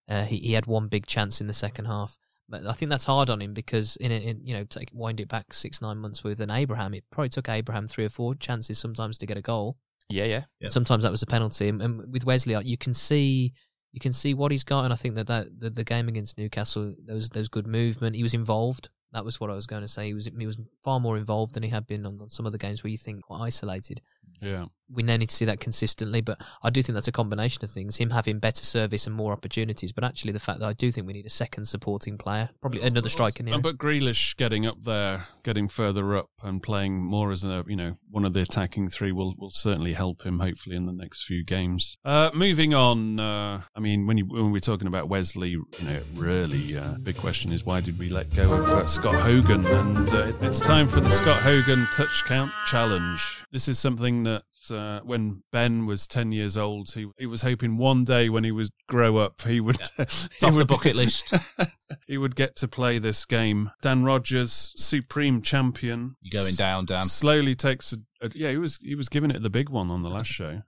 Uh, he he had one big chance in the second half, but I think that's hard on him because in, a, in you know take wind it back six nine months with an Abraham, it probably took Abraham three or four chances sometimes to get a goal. Yeah, yeah. Yeah. Sometimes that was a penalty, and, and with Wesley, uh, you can see you can see what he's got, and I think that, that the, the game against Newcastle, there was there was good movement. He was involved. That was what I was going to say. He was he was far more involved than he had been on, some of the games where you think quite isolated. Yeah. We now need to see that consistently, but I do think that's a combination of things. Him having better service and more opportunities, but actually the fact that I do think we need a second supporting player, probably another striker near. But Grealish getting up there, getting further up, and playing more as a you know one of the attacking three will will certainly help him. Hopefully in the next few games. Uh, moving on. Uh, I mean, when you when we're talking about Wesley, you know, really uh, big question is why did we let go of uh, Scott Hogan? And uh, it's time for the Scott Hogan touch count challenge. This is something that uh, when Ben was ten years old, he he was hoping one day when he would grow up, he would it's he off the bucket list. he would get to play this game. Dan Rogers, supreme champion, You're going down, Dan. slowly takes a, a yeah. He was he was giving it the big one on the last show.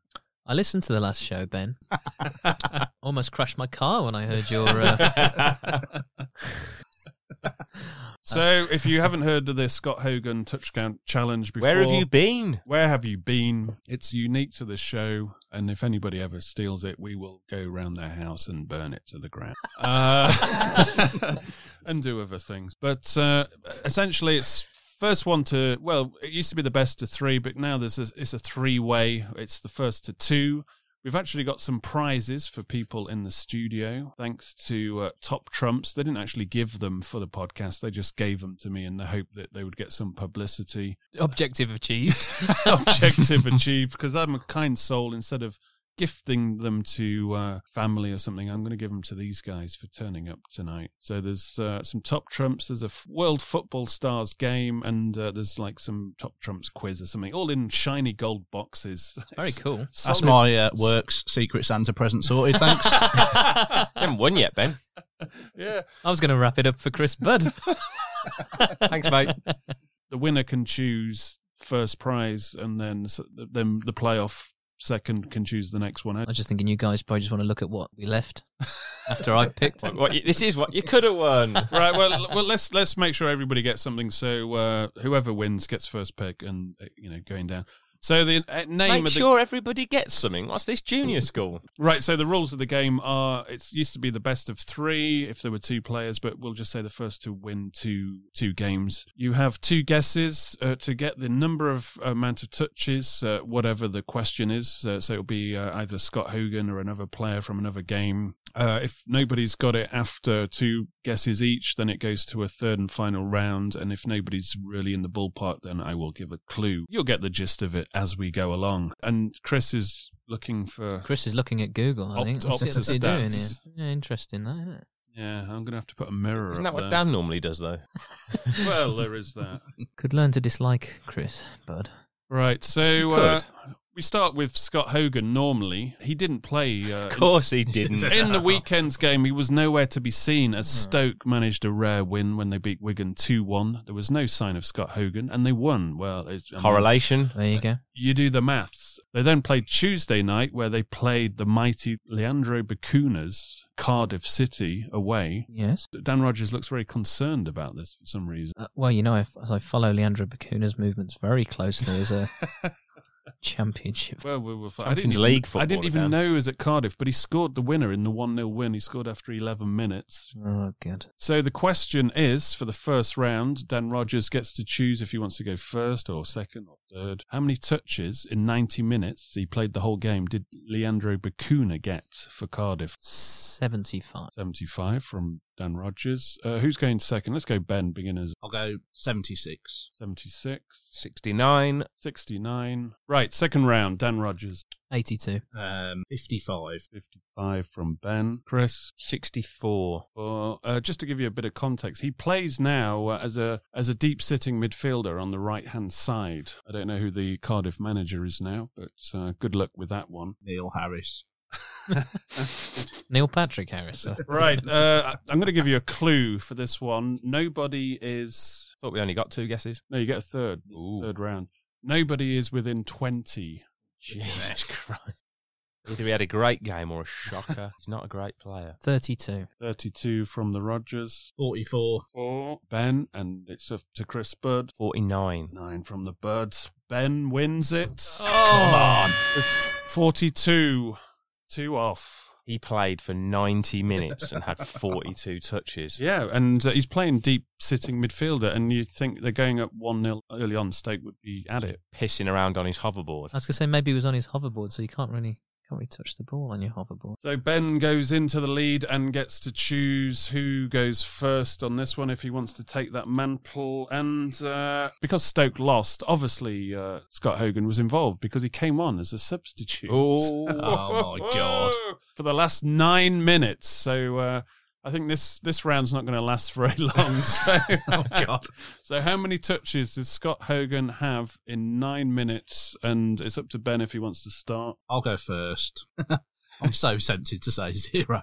I listened to the last show, Ben. Almost crashed my car when I heard your. Uh, So if you haven't heard of the Scott Hogan touchdown challenge before, Where have you been? Where have you been? It's unique to the show, and if anybody ever steals it, we will go round their house and burn it to the ground, uh, and do other things. But uh, essentially, it's first one to well, it used to be the best of three, but now there's a, it's a three way. It's the first to two. We've actually got some prizes for people in the studio, thanks to uh, Top Trumps. They didn't actually give them for the podcast; they just gave them to me in the hope that they would get some publicity objective achieved. objective achieved because I'm a kind soul. Instead of gifting them to uh, family or something, I'm going to give them to these guys for turning up tonight. So there's uh, some top trumps. There's a f- World Football Stars game, and uh, there's like some top trumps quiz or something, all in shiny gold boxes. Very It's cool. That's my uh, works Secret Santa present sorted. Thanks. Haven't won yet, Ben. Yeah, I was going to wrap it up for Chris Bud. Thanks, mate. the winner can choose first prize, and then s- then the playoff second can choose the next one. I was just thinking you guys probably just want to look at what we left after I've picked. What, what this is what you could have won. right. Well, well, let's let's make sure everybody gets something. So uh, whoever wins gets first pick, and uh, you know going down. So the uh, name Make of the sure everybody gets something. What's this junior school? right. So the rules of the game are: it used to be the best of three if there were two players, but we'll just say the first to win two two games. You have two guesses uh, to get the number of amount of touches, uh, whatever the question is. Uh, so it'll be uh, either Scott Hogan or another player from another game. Uh, if nobody's got it after two guesses each, then it goes to a third and final round. And if nobody's really in the ballpark, then I will give a clue. You'll get the gist of it as we go along. And Chris is looking for. Chris is looking at Google, I think. Opt- What's, Opta what's he doing here? stats. Yeah, interesting, that, isn't it? Yeah, I'm going to have to put a mirror Isn't up that what there. Dan normally does, though? well, there is that. Could learn to dislike Chris, Bud. Right, so uh, could. We start with Scott Hogan. Normally, he didn't play. Uh, Of course he didn't. In the weekend's game, he was nowhere to be seen as Stoke managed a rare win when they beat Wigan 2 1. There was no sign of Scott Hogan, and they won. Well, it's, I mean, Correlation. There you go. you do the maths. They then played Tuesday night, where they played the mighty Leandro Bacunas, Cardiff City, away. Yes. Dan Rogers looks very concerned about this for some reason. Uh, well, you know, I, as I follow Leandro Bacuna's movements very closely as a championship. Well, we will. I Champions didn't League even, I didn't even Dan. know he was at Cardiff, but he scored the winner in the 1 0 win. He scored after 11 minutes. Oh, good. So the question is for the first round, Dan Rogers gets to choose if he wants to go first or second or third. How many touches in 90 minutes, he played the whole game, did Leandro Bacuna get for Cardiff? 75. 75 from Dan Rogers. Uh, who's going second? Let's go Ben, beginners. I'll go 76. 76. 69. 69. Right, second round, Dan Rogers. 82. Um, 55. 55 from Ben. Chris. 64. For, uh, just to give you a bit of context, he plays now uh, as a as a deep sitting midfielder on the right hand side. I don't know who the Cardiff manager is now, but uh, good luck with that one. Neil Harris. Neil Patrick Harris. right, uh, I'm going to give you a clue for this one. Nobody is. Thought we only got two guesses. No, you get a third. This is the third round. Nobody is within 20. Jesus Christ. Either he had a great game or a shocker. He's not a great player. 32. 32 from the Rogers. 44. Four. Ben, and it's up to Chris Bird. 49. Nine from the Birds. Ben wins it. Come on. With 42. Two off. He played for 90 minutes and had 42 touches. Yeah, and uh, he's playing deep sitting midfielder, and you think they're going up 1 0 early on, Stoke would be at it. Pissing around on his hoverboard. I was going to say maybe he was on his hoverboard, so you can't really can't really touch the ball on your hoverboard. So Ben goes into the lead and gets to choose who goes first on this one if he wants to take that mantle. And uh, because Stoke lost, obviously uh, Scott Hogan was involved because he came on as a substitute. Oh. Oh, my God. For the last nine minutes. So. Uh, I think this this round's not going to last very long. So, Oh, God. so how many touches does Scott Hogan have in nine minutes? And it's up to Ben if he wants to start. I'll go first. I'm so tempted to say zero.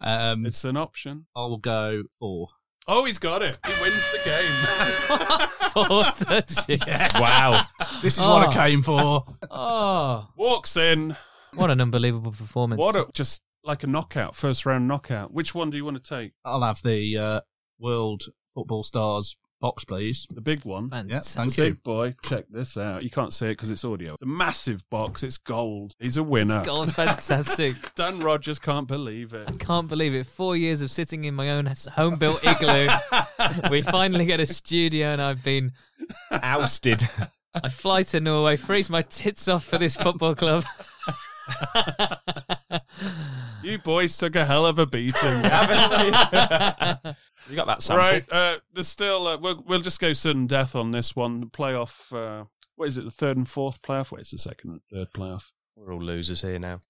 Um, It's an option. I'll go four. Oh, he's got it. He wins the game. Four touches. Wow. This is what Oh. I came for. Oh, Walks in. what an unbelievable performance. What a, just like a knockout, first round knockout. Which one do you want to take? I'll have the uh, World Football Stars box, please. The big one. Yeah, thank you. big boy. Check this out. You can't see it because it's audio. It's a massive box. It's gold. He's a winner. It's gone fantastic. Dan Rogers can't believe it. Can't believe it. Four years of sitting in my own home built igloo. we finally get a studio, and I've been. Ousted. I fly to Norway, freeze my tits off for this football club. You boys took a hell of a beating. you got that sample? right. Uh, there's still. Uh, we'll, we'll just go sudden death on this one. The playoff. Uh, what is it? The third and fourth playoff. Wait, it's the second and third playoff. We're all losers here now.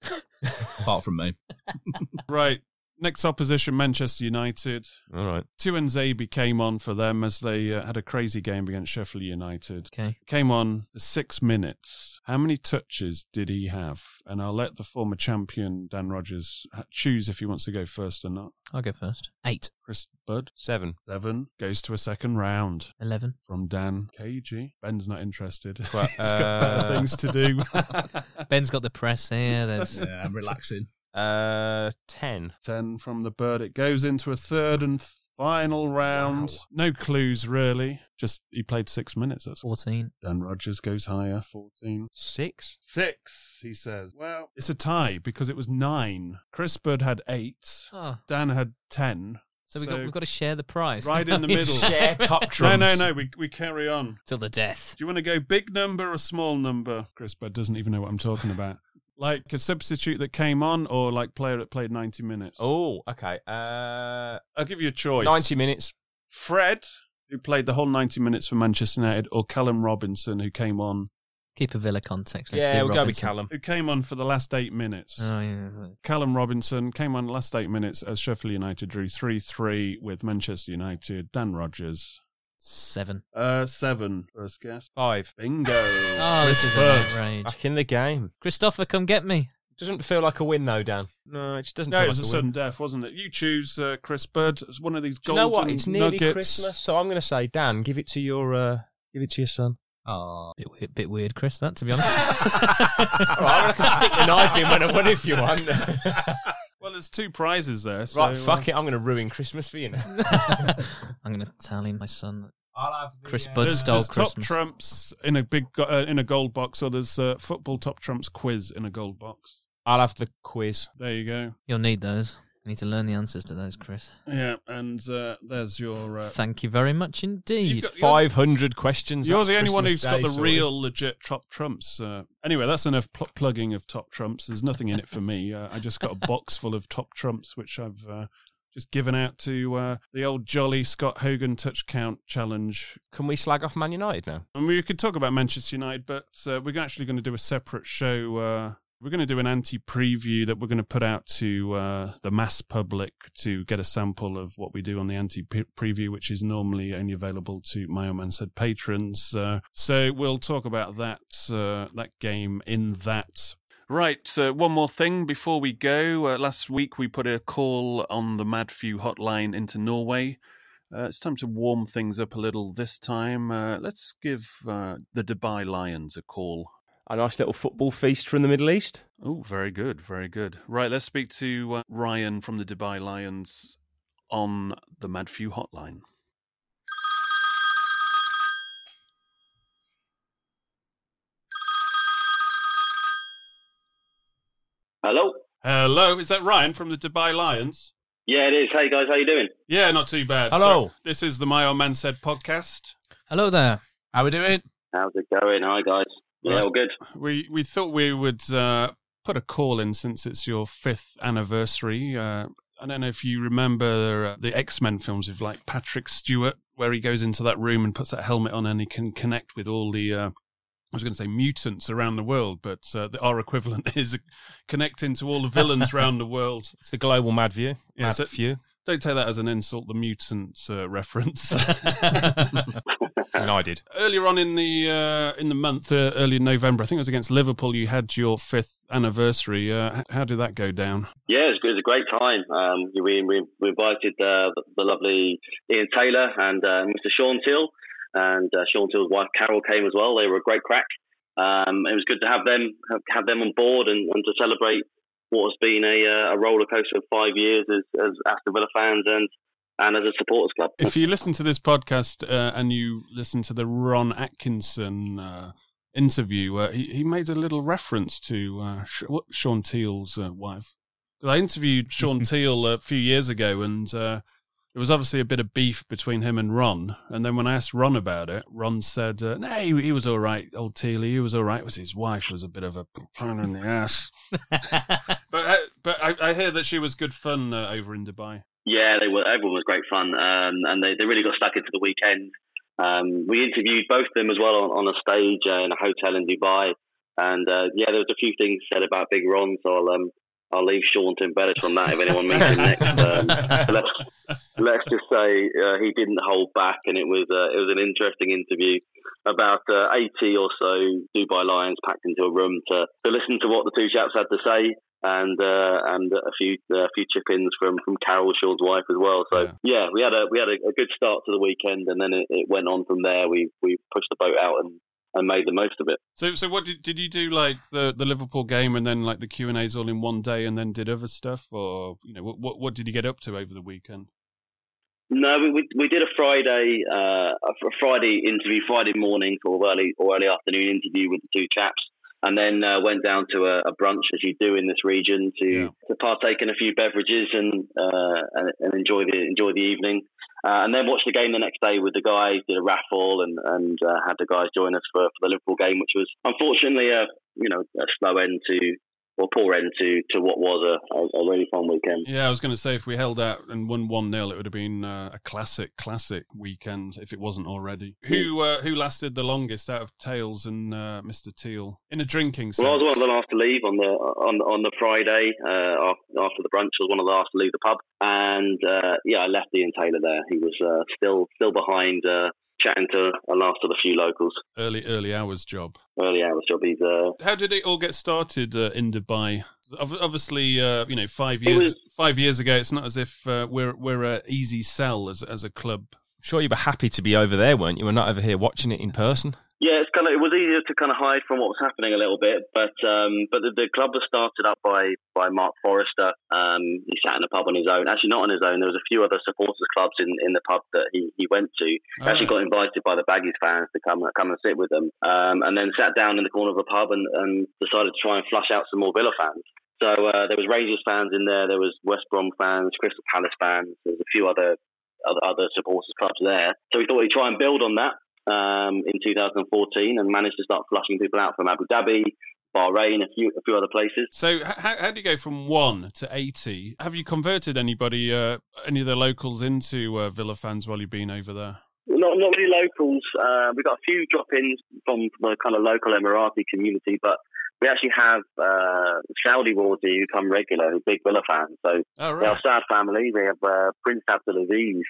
Apart from me. Right. Next opposition, Manchester United. All right. Tuanzebe came on for them as they uh, had a crazy game against Sheffield United. Okay. Came on for six minutes. How many touches did he have? And I'll let the former champion Dan Rogers ha- choose if he wants to go first or not. I'll go first. Eight. Chris Bud, Seven. seven, goes to a second round Eleven. from Dan KG. Ben's not interested. Well, He's got better uh, things to do. Ben's got the press here. There's Yeah, I'm relaxing. Uh, ten. 10 from the bird. It goes into a third and final round. No clues, really. Just he played six minutes. That's 14. Dan Rogers goes higher, 14. Six. Six, he says. Well, it's a tie because it was nine. Chris Bird had eight. Oh, Dan had 10. so, we've, got, we've got to share the prize. Right in the middle. Share top No, no, no. We, we carry on. Till the death. Do you want to go big number or small number? Chris Bird doesn't even know what I'm talking about. Like a substitute that came on or like player that played 90 minutes? Oh, okay. Uh, I'll give you a choice. 90 minutes. Fred, who played the whole 90 minutes for Manchester United, or Callum Robinson, who came on Keep a Villa context. Let's yeah, do we'll go with Callum. who came on for the last eight minutes. Oh, yeah. Callum Robinson came on the last eight minutes as Sheffield United drew 3 3 with Manchester United. Dan Rogers. Seven. Uh, seven. First guess. Five. Bingo. Oh, this is an Bird. outrage. Back in the game. Christopher, come get me. Doesn't feel like a win though, Dan. No, it just doesn't No, feel it was a like a sudden win. death, wasn't it? You choose uh, Chris Bird as one of these Do you golden know what? It's nearly nuggets. Christmas, so I'm going to say, Dan, give it to your, uh, give it to your son. Oh, Bit weird, bit weird, Chris. That to be honest. All right, I can stick the knife in when I want if you want. Well, there's two prizes there. So, right, fuck uh, it. I'm going to ruin Christmas for you now. I'm going to tell him my son. I'll have the, Chris uh, Bud There's, stole there's top Christmas. trumps in a big go- uh, in a gold box, or there's uh, football top trumps quiz in a gold box. I'll have the quiz. There you go. You'll need those. You need to learn the answers to those, Chris. Yeah, and uh, there's your. Uh, Thank you very much indeed. You've got- 500 questions. You're that's the only one Christmas who's got Day the sorted. real legit top trumps. Uh, anyway, that's enough pl- plugging of top trumps. There's nothing in it for me. Uh, I just got a box full of top trumps, which I've uh, just given out to uh, the old jolly Scott Hogan touch count challenge. Can we slag off Man United now? And we could talk about Manchester United, but uh, we're actually going to do a separate show. Uh, we're going to do an anti preview that we're going to put out to uh, the mass public to get a sample of what we do on the anti preview, which is normally only available to My Old Man Said patrons. Uh, so we'll talk about that uh, that game in that Right, one more thing before we go. Uh, last week we put a call on the Madfew hotline into Norway. Uh, it's time to warm things up a little this time. Uh, let's give uh, the Dubai Lions a call. A nice little football feast from the Middle East. Oh, very good, very good. Right, let's speak to uh, Ryan from the Dubai Lions on the Madfew hotline. Hello. Hello, is that Ryan from the Dubai Lions? Yeah, it is. Hey guys, how you doing? Yeah, not too bad. Hello. So, this is the My Old Man Said podcast. Hello there. How we doing? How's it going? Hi guys. Yeah, all good. We we thought we would uh, put a call in since it's your fifth anniversary. Uh, I don't know if you remember uh, the X Men films with like Patrick Stewart, where he goes into that room and puts that helmet on and he can connect with all the. Uh, I was going to say mutants around the world, but uh, the, our equivalent is connecting to all the villains around the world. It's the global Mad View. Yeah, Mad so- View. Don't take that as an insult. The mutants uh, reference. And I did. Earlier on in the uh, in the month, uh, early in November, I think it was against Liverpool. You had your fifth anniversary. Uh, how did that go down? Yeah, it was, it was a great time. Um, we, we, we invited uh, the, the lovely Ian Taylor and uh, Mr. Shaun Teale, and uh, Shaun Teale's wife Carol came as well. They were a great crack. Um, it was good to have them have, have them on board and, and to celebrate what has been a, uh, a roller coaster of five years as, as Aston Villa fans and and as a supporters club. If you listen to this podcast uh, and you listen to the Ron Atkinson uh, interview, uh, he, he made a little reference to uh, Sh- Shaun Teale's uh, wife. I interviewed Sean Teal a few years ago, and uh, there was obviously a bit of beef between him and Ron. And then when I asked Ron about it, Ron said, uh, "No, he, he was all right, old Teale. He was all right. It was his wife was a bit of a pain in the ass." but uh, but I, I hear that she was good fun uh, over in Dubai. Yeah, they were. Everyone was great fun, um, and they, they really got stuck into the weekend. Um, we interviewed both of them as well on, on a stage uh, in a hotel in Dubai, and uh, yeah, there was a few things said about Big Ron, so I'll um, I'll leave Sean to embellish on that if anyone meets him next. Um, so let's just say uh, he didn't hold back, and it was uh, it was an interesting interview. About uh, 80 or so Dubai Lions packed into a room to, to listen to what the two chaps had to say, and uh, and a few a few chip-ins from from Carol Shaw's wife as well. So yeah, we had a we had a, a good start to the weekend, and then it, it went on from there. We we pushed the boat out and, and made the most of it. So, so what did did you do? Like the, the Liverpool game, and then like the Q and A's all in one day, and then did other stuff, or you know, what what, what did you get up to over the weekend? No, we, we we did a Friday uh, a Friday interview, Friday morning or early or early afternoon interview with the two chaps, and then uh, went down to a, a brunch as you do in this region to, to partake in a few beverages and uh, and, and enjoy the enjoy the evening, uh, and then watched the game the next day with the guys. Did a raffle and and uh, had the guys join us for, for the Liverpool game, which was unfortunately a you know a slow end to or poor end to to what was a, a, a really fun weekend. Yeah, I was going to say if we held out and won one 0 it would have been uh, a classic, classic weekend if it wasn't already. Who uh, who lasted the longest out of Tails and uh, Mr. Teale in a drinking sense? Well, I was one of the last to leave on the on on the Friday uh, after the brunch. I was one of the last to leave the pub, and uh, yeah, I left Ian Taylor there. He was uh, still still behind, uh, chatting to a last of the few locals. Early early hours job. Early hours job. He's uh, How did it all get started uh, in Dubai? Obviously, uh, you know, five years was- five years ago, it's not as if uh, we're we're a easy sell as as a club. Sure, you were happy to be over there, weren't you? We're not over here watching it in person. Yeah, it's kind of it was easier to kind of hide from what was happening a little bit, but um, but the, the club was started up by by Mark Forrester. Um, he sat in a pub on his own. Actually, not on his own. There was a few other supporters clubs in, in the pub that he, he went to. Oh, actually got invited by the Baggies fans to come come and sit with them, um, and then sat down in the corner of the pub and, and decided to try and flush out some more Villa fans. So uh, there was Rangers fans in there. There was West Brom fans, Crystal Palace fans. There was a few other other, other supporters clubs there. So we thought we'd try and build on that um, in 2014 and managed to start flushing people out from Abu Dhabi, Bahrain, a few a few other places. So how, how do you go from one to eighty? Have you converted anybody, uh, any of the locals into uh, Villa fans while you've been over there? Not not really locals. Uh, we've got a few drop-ins from the kind of local Emirati community, but we actually have uh, Saudi royalty who come regular, who big Villa fans. So oh, right. have Saad family. We have uh, Prince Abdulaziz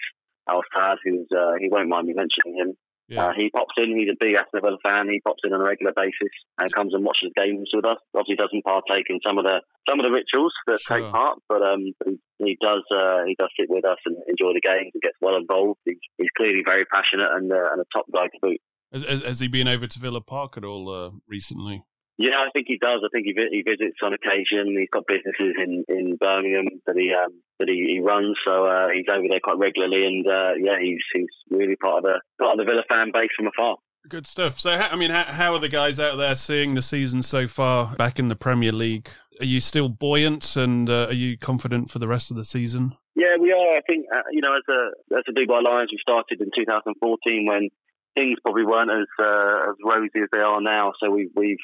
Al Saad, who's uh, he won't mind me mentioning him. Yeah. Uh, he pops in. He's a big Aston Villa fan. He pops in on a regular basis and comes and watches games with us. Obviously, doesn't partake in some of the some of the rituals that Sure. take part, but um, he, he does uh, he does sit with us and enjoy the games and gets well involved. He's, he's clearly very passionate and uh, and a top guy to boot. Has, has, has he been over to Villa Park at all uh, recently? Yeah, I think he does. I think he, vi- he visits on occasion. He's got businesses in, in Birmingham that he um, that he, he runs, so uh, he's over there quite regularly. And uh, yeah, he's he's really part of the part of the Villa fan base from afar. Good stuff. So, I mean, how, how are the guys out there seeing the season so far back in the Premier League? Are you still buoyant and uh, are you confident for the rest of the season? Yeah, we are. I think uh, you know, as a as a Dubai Lions, we started in 2014 when things probably weren't as uh, as rosy as they are now. So we've we've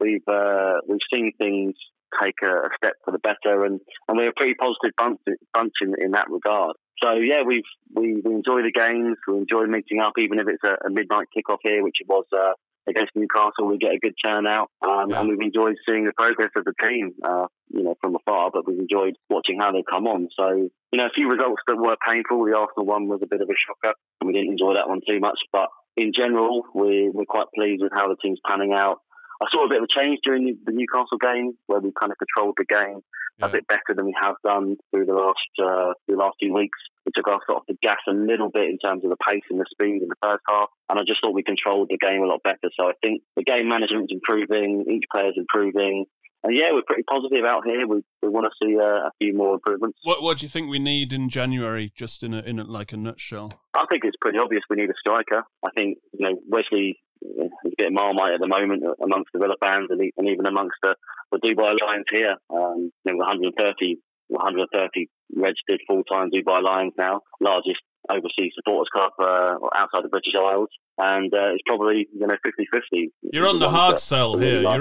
we've uh, we've seen things take a, a step for the better, and, and we're a pretty positive bunch, bunch in, in that regard. So yeah, we've we, we enjoy the games. We enjoy meeting up, even if it's a, a midnight kickoff here, which it was uh, against Newcastle. We get a good turnout, um, and we've enjoyed seeing the progress of the team, uh, you know, from afar. But we've enjoyed watching how they come on. So you know, a few results that were painful. The Arsenal one was a bit of a shocker, and we didn't enjoy that one too much. But in general, we, we're quite pleased with how the team's panning out. I saw a bit of a change during the, the Newcastle game where we kind of controlled the game a bit better than we have done through the last uh, the last few weeks. We took our foot off the gas a little bit in terms of the pace and the speed in the first half, and I just thought we controlled the game a lot better. So I think the game management's improving, each player's improving, and yeah, we're pretty positive out here. We we want to see uh, a few more improvements. What What do you think we need in January, just in a, in a, like a nutshell? I think it's pretty obvious we need a striker. I think you know Wesley is a bit of marmite at the moment amongst the Villa fans and, e- and even amongst the, the Dubai Lions here. Um, you know, 130 130 registered full-time Dubai Lions now, largest overseas supporters club uh, outside the British Isles, and uh, it's probably you know 50-50. You're on the hard that sell here. like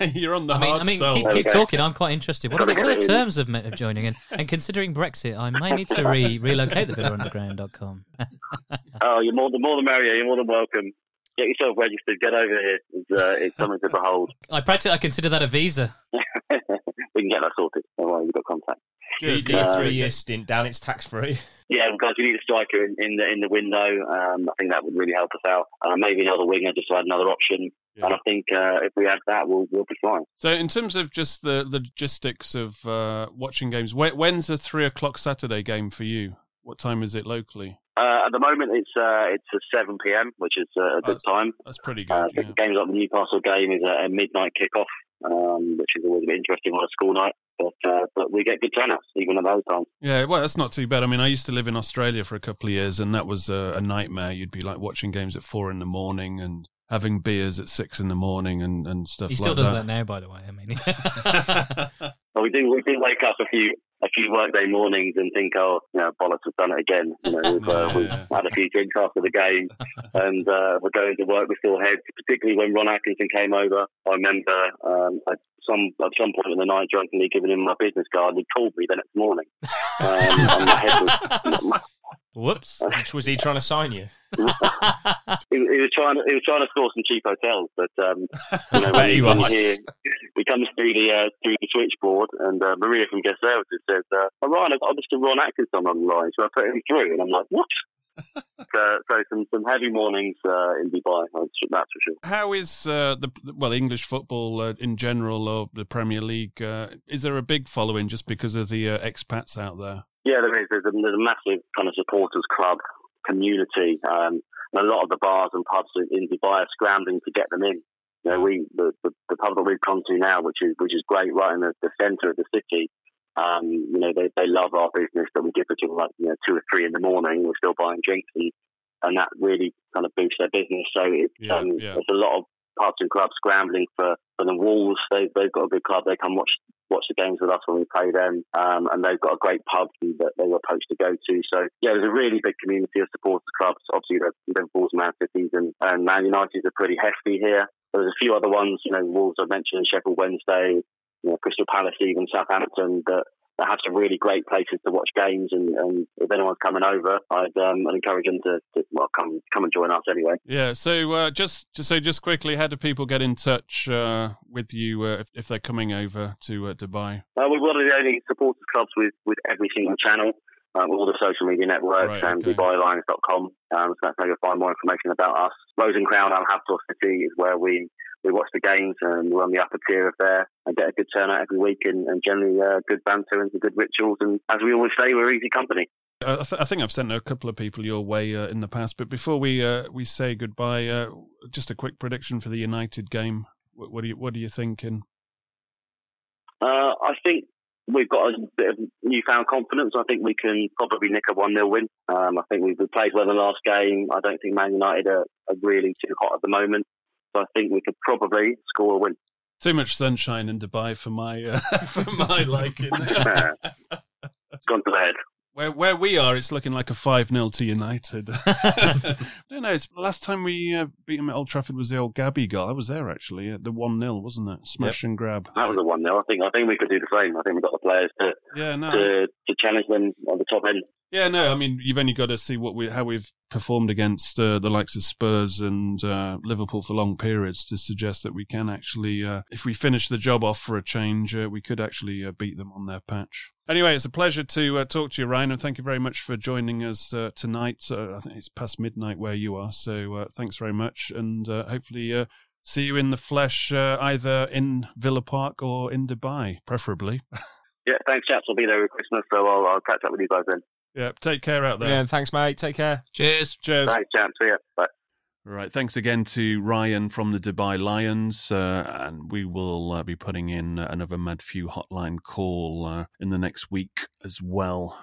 You're, you're on the I mean, hard I mean, sell. keep, keep talking. I'm quite interested. What are the, what are the terms of, of joining? And, and considering Brexit, I may need to re- relocate the VillaUnderground.com. Oh, you're more the more the merrier. You're more than welcome. Get yourself registered. Get over here. It's, uh, it's something to behold. I practically I consider that a visa. we can get that sorted. Don't worry, we've got contact. Do do a three year stint down? It's tax free. Yeah, because we need a striker in, in the in the window. Um, I think that would really help us out. Uh, maybe another winger just to add another option. And I think uh, if we add that, we'll we'll be fine. So, in terms of just the, the logistics of uh, watching games, when, when's a three o'clock Saturday game for you? What time is it locally? Uh, at the moment, it's uh, it's a seven pm, which is uh, a good time. That's pretty Uh, good. the games like the Newcastle game is a, a midnight kickoff, um, which is always a bit interesting on a school night. But uh, but we get good turnouts even at those times. Yeah, well, that's not too bad. I mean, I used to live in Australia for a couple of years, and that was a, a nightmare. You'd be like watching games at four in the morning and having beers at six in the morning and, and stuff like that. He still like does that. that now, by the way. I mean, But we do we do wake up a few a few workday mornings and think, oh, you know, bollocks, we've done it again. You know, we've, uh, we've had a few drinks after the game, and uh, we're going to work with still heads. Particularly when Ron Atkinson came over, I remember um, at some at some point in the night, drunkenly giving him my business card. He called me the next morning, um, and my head was. Whoops! was he trying to sign you? he, he was trying to he was trying to score some cheap hotels, but um, you know, when he he comes here, he comes through the uh, through the switchboard, and uh, Maria from Guest Services says, uh, "Oh, Ryan, I've got Mr. Ron Atkinson on the line, so I put him through." And I'm like, "What?" uh, so some some heavy mornings uh, in Dubai, that's that's for sure. How is uh, the well English football uh, in general or the Premier League? Uh, is there a big following just because of the uh, expats out there? Yeah, there is. There's a, there's a massive kind of supporters club community, um, and a lot of the bars and pubs in, Dubai are scrambling to get them in. You know, we the, the, the pub that we've come to now, which is which is great, right in the, the centre of the city. Um, you know, they they love our business that we give it to them like you know two or three in the morning. We're still buying drinks, and and that really kind of boosts their business. So it's Yeah, um, yeah. there's a lot of pubs and clubs scrambling for for the Wolves. They they've got a good club. They come watch watch the games with us when we play them, um, and they've got a great pub that they were supposed to go to. So yeah, there's a really big community of supporters clubs. Obviously, the Liverpool's, Man Cities, and, and Man United's are pretty hefty here. there's a few other ones, you know, Wolves I mentioned, Sheffield Wednesday, you know, Crystal Palace, even Southampton, that, that have some really great places to watch games. And, and if anyone's coming over, I'd, um, I'd encourage them to, to, well come come and join us anyway. Yeah. So uh, just just so just quickly, how do people get in touch uh, with you uh, if, if they're coming over to uh, Dubai? Uh, we're one of the only supporters clubs with, with every single channel. Um, all the social media networks Right, and okay. DubaiLions.com. Um, so that's how you'll find more information about us. Rose and Crown, Al Habtoor City, is where we, we watch the games and we're on the upper tier of there and get a good turnout every week and, and generally uh, good banter and good rituals. And as we always say, we're easy company. I, th- I think I've sent a couple of people your way uh, in the past, but before we uh, we say goodbye, uh, just a quick prediction for the United game. What, what do you what are you thinking? Uh, I think we've got a bit of newfound confidence. I think we can probably nick a 1 0 win. Um, I think we've we played well in the last game. I don't think Man United are, are really too hot at the moment. So I think we could probably score a win. Too much sunshine in Dubai for my uh, for my liking. Gone to the head. Where where we are, it's looking like a five 0 to United. I don't know. It's the last time we uh, beat them at Old Trafford was the old Gabby goal. I was there actually at the one 0 wasn't it? Smash and grab. That was a 1 0. I think, I think we could do the same. I think we've got the players to, Yeah, no. to, to challenge them on the top end. Yeah, no, I mean you've only got to see what we how we've performed against uh, the likes of Spurs and uh, Liverpool for long periods to suggest that we can actually, uh, if we finish the job off for a change, uh, we could actually uh, beat them on their patch. Anyway, it's a pleasure to uh, talk to you, Ryan, and thank you very much for joining us tonight. I think it's past midnight where you are, so thanks very much, and hopefully see you in the flesh either in Villa Park or in Dubai, preferably. Yeah, thanks, chaps. I'll be there at Christmas, so I'll, I'll catch up with you guys then. Yeah, take care out there. Yeah, thanks, mate. Take care. Cheers. Cheers. Thanks, chaps. See ya. Bye. Right. Thanks again to Ryan from the Dubai Lions. Uh, and we will uh, be putting in another Mad Few hotline call uh, in the next week as well.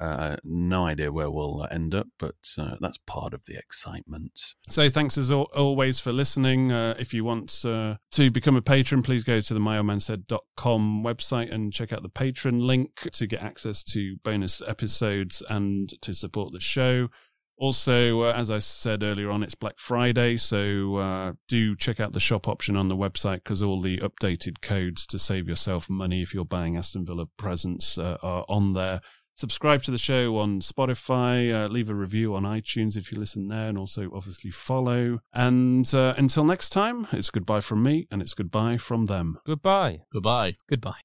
Uh, no idea where we'll end up, but uh, that's part of the excitement. So, thanks as al- always for listening. Uh, if you want uh, to become a patron, please go to the myoldmansaid.com website and check out the patron link to get access to bonus episodes and to support the show. Also, uh, as I said earlier on, it's Black Friday, so uh, do check out the shop option on the website because all the updated codes to save yourself money if you're buying Aston Villa presents uh, are on there. Subscribe to the show on Spotify, uh, leave a review on iTunes if you listen there, and also obviously follow. And uh, until next time, it's goodbye from me and it's goodbye from them. Goodbye. Goodbye. Goodbye.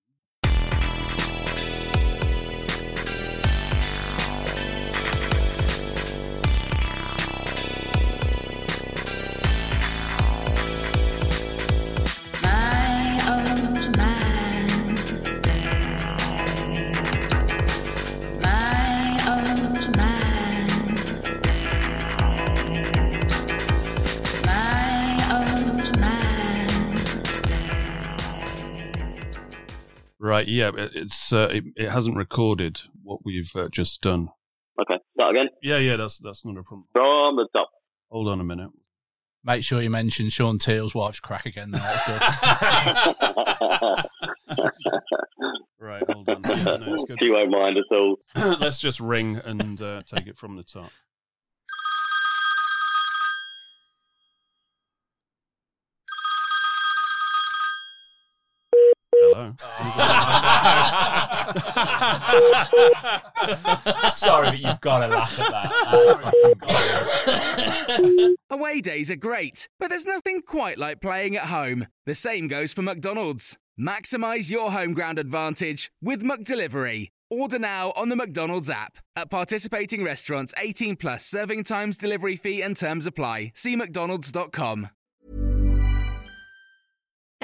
Right, yeah, it's uh, it, it hasn't recorded what we've uh, just done. Okay, start again. Yeah, yeah, that's that's not a problem. From the top. Hold on a minute. Make sure you mention Shaun Teale's wife's crack again. There, that's good. right, hold on. Yeah, no, good. She won't mind at all. Let's just ring and uh, take it from the top. Sorry, but you've got to laugh at that. Away days are great, but there's nothing quite like playing at home. The same goes for McDonald's. Maximize your home ground advantage with McDelivery. Order now on the McDonald's app. At participating restaurants, 18 plus serving times, delivery fee, and terms apply. See McDonald's.com.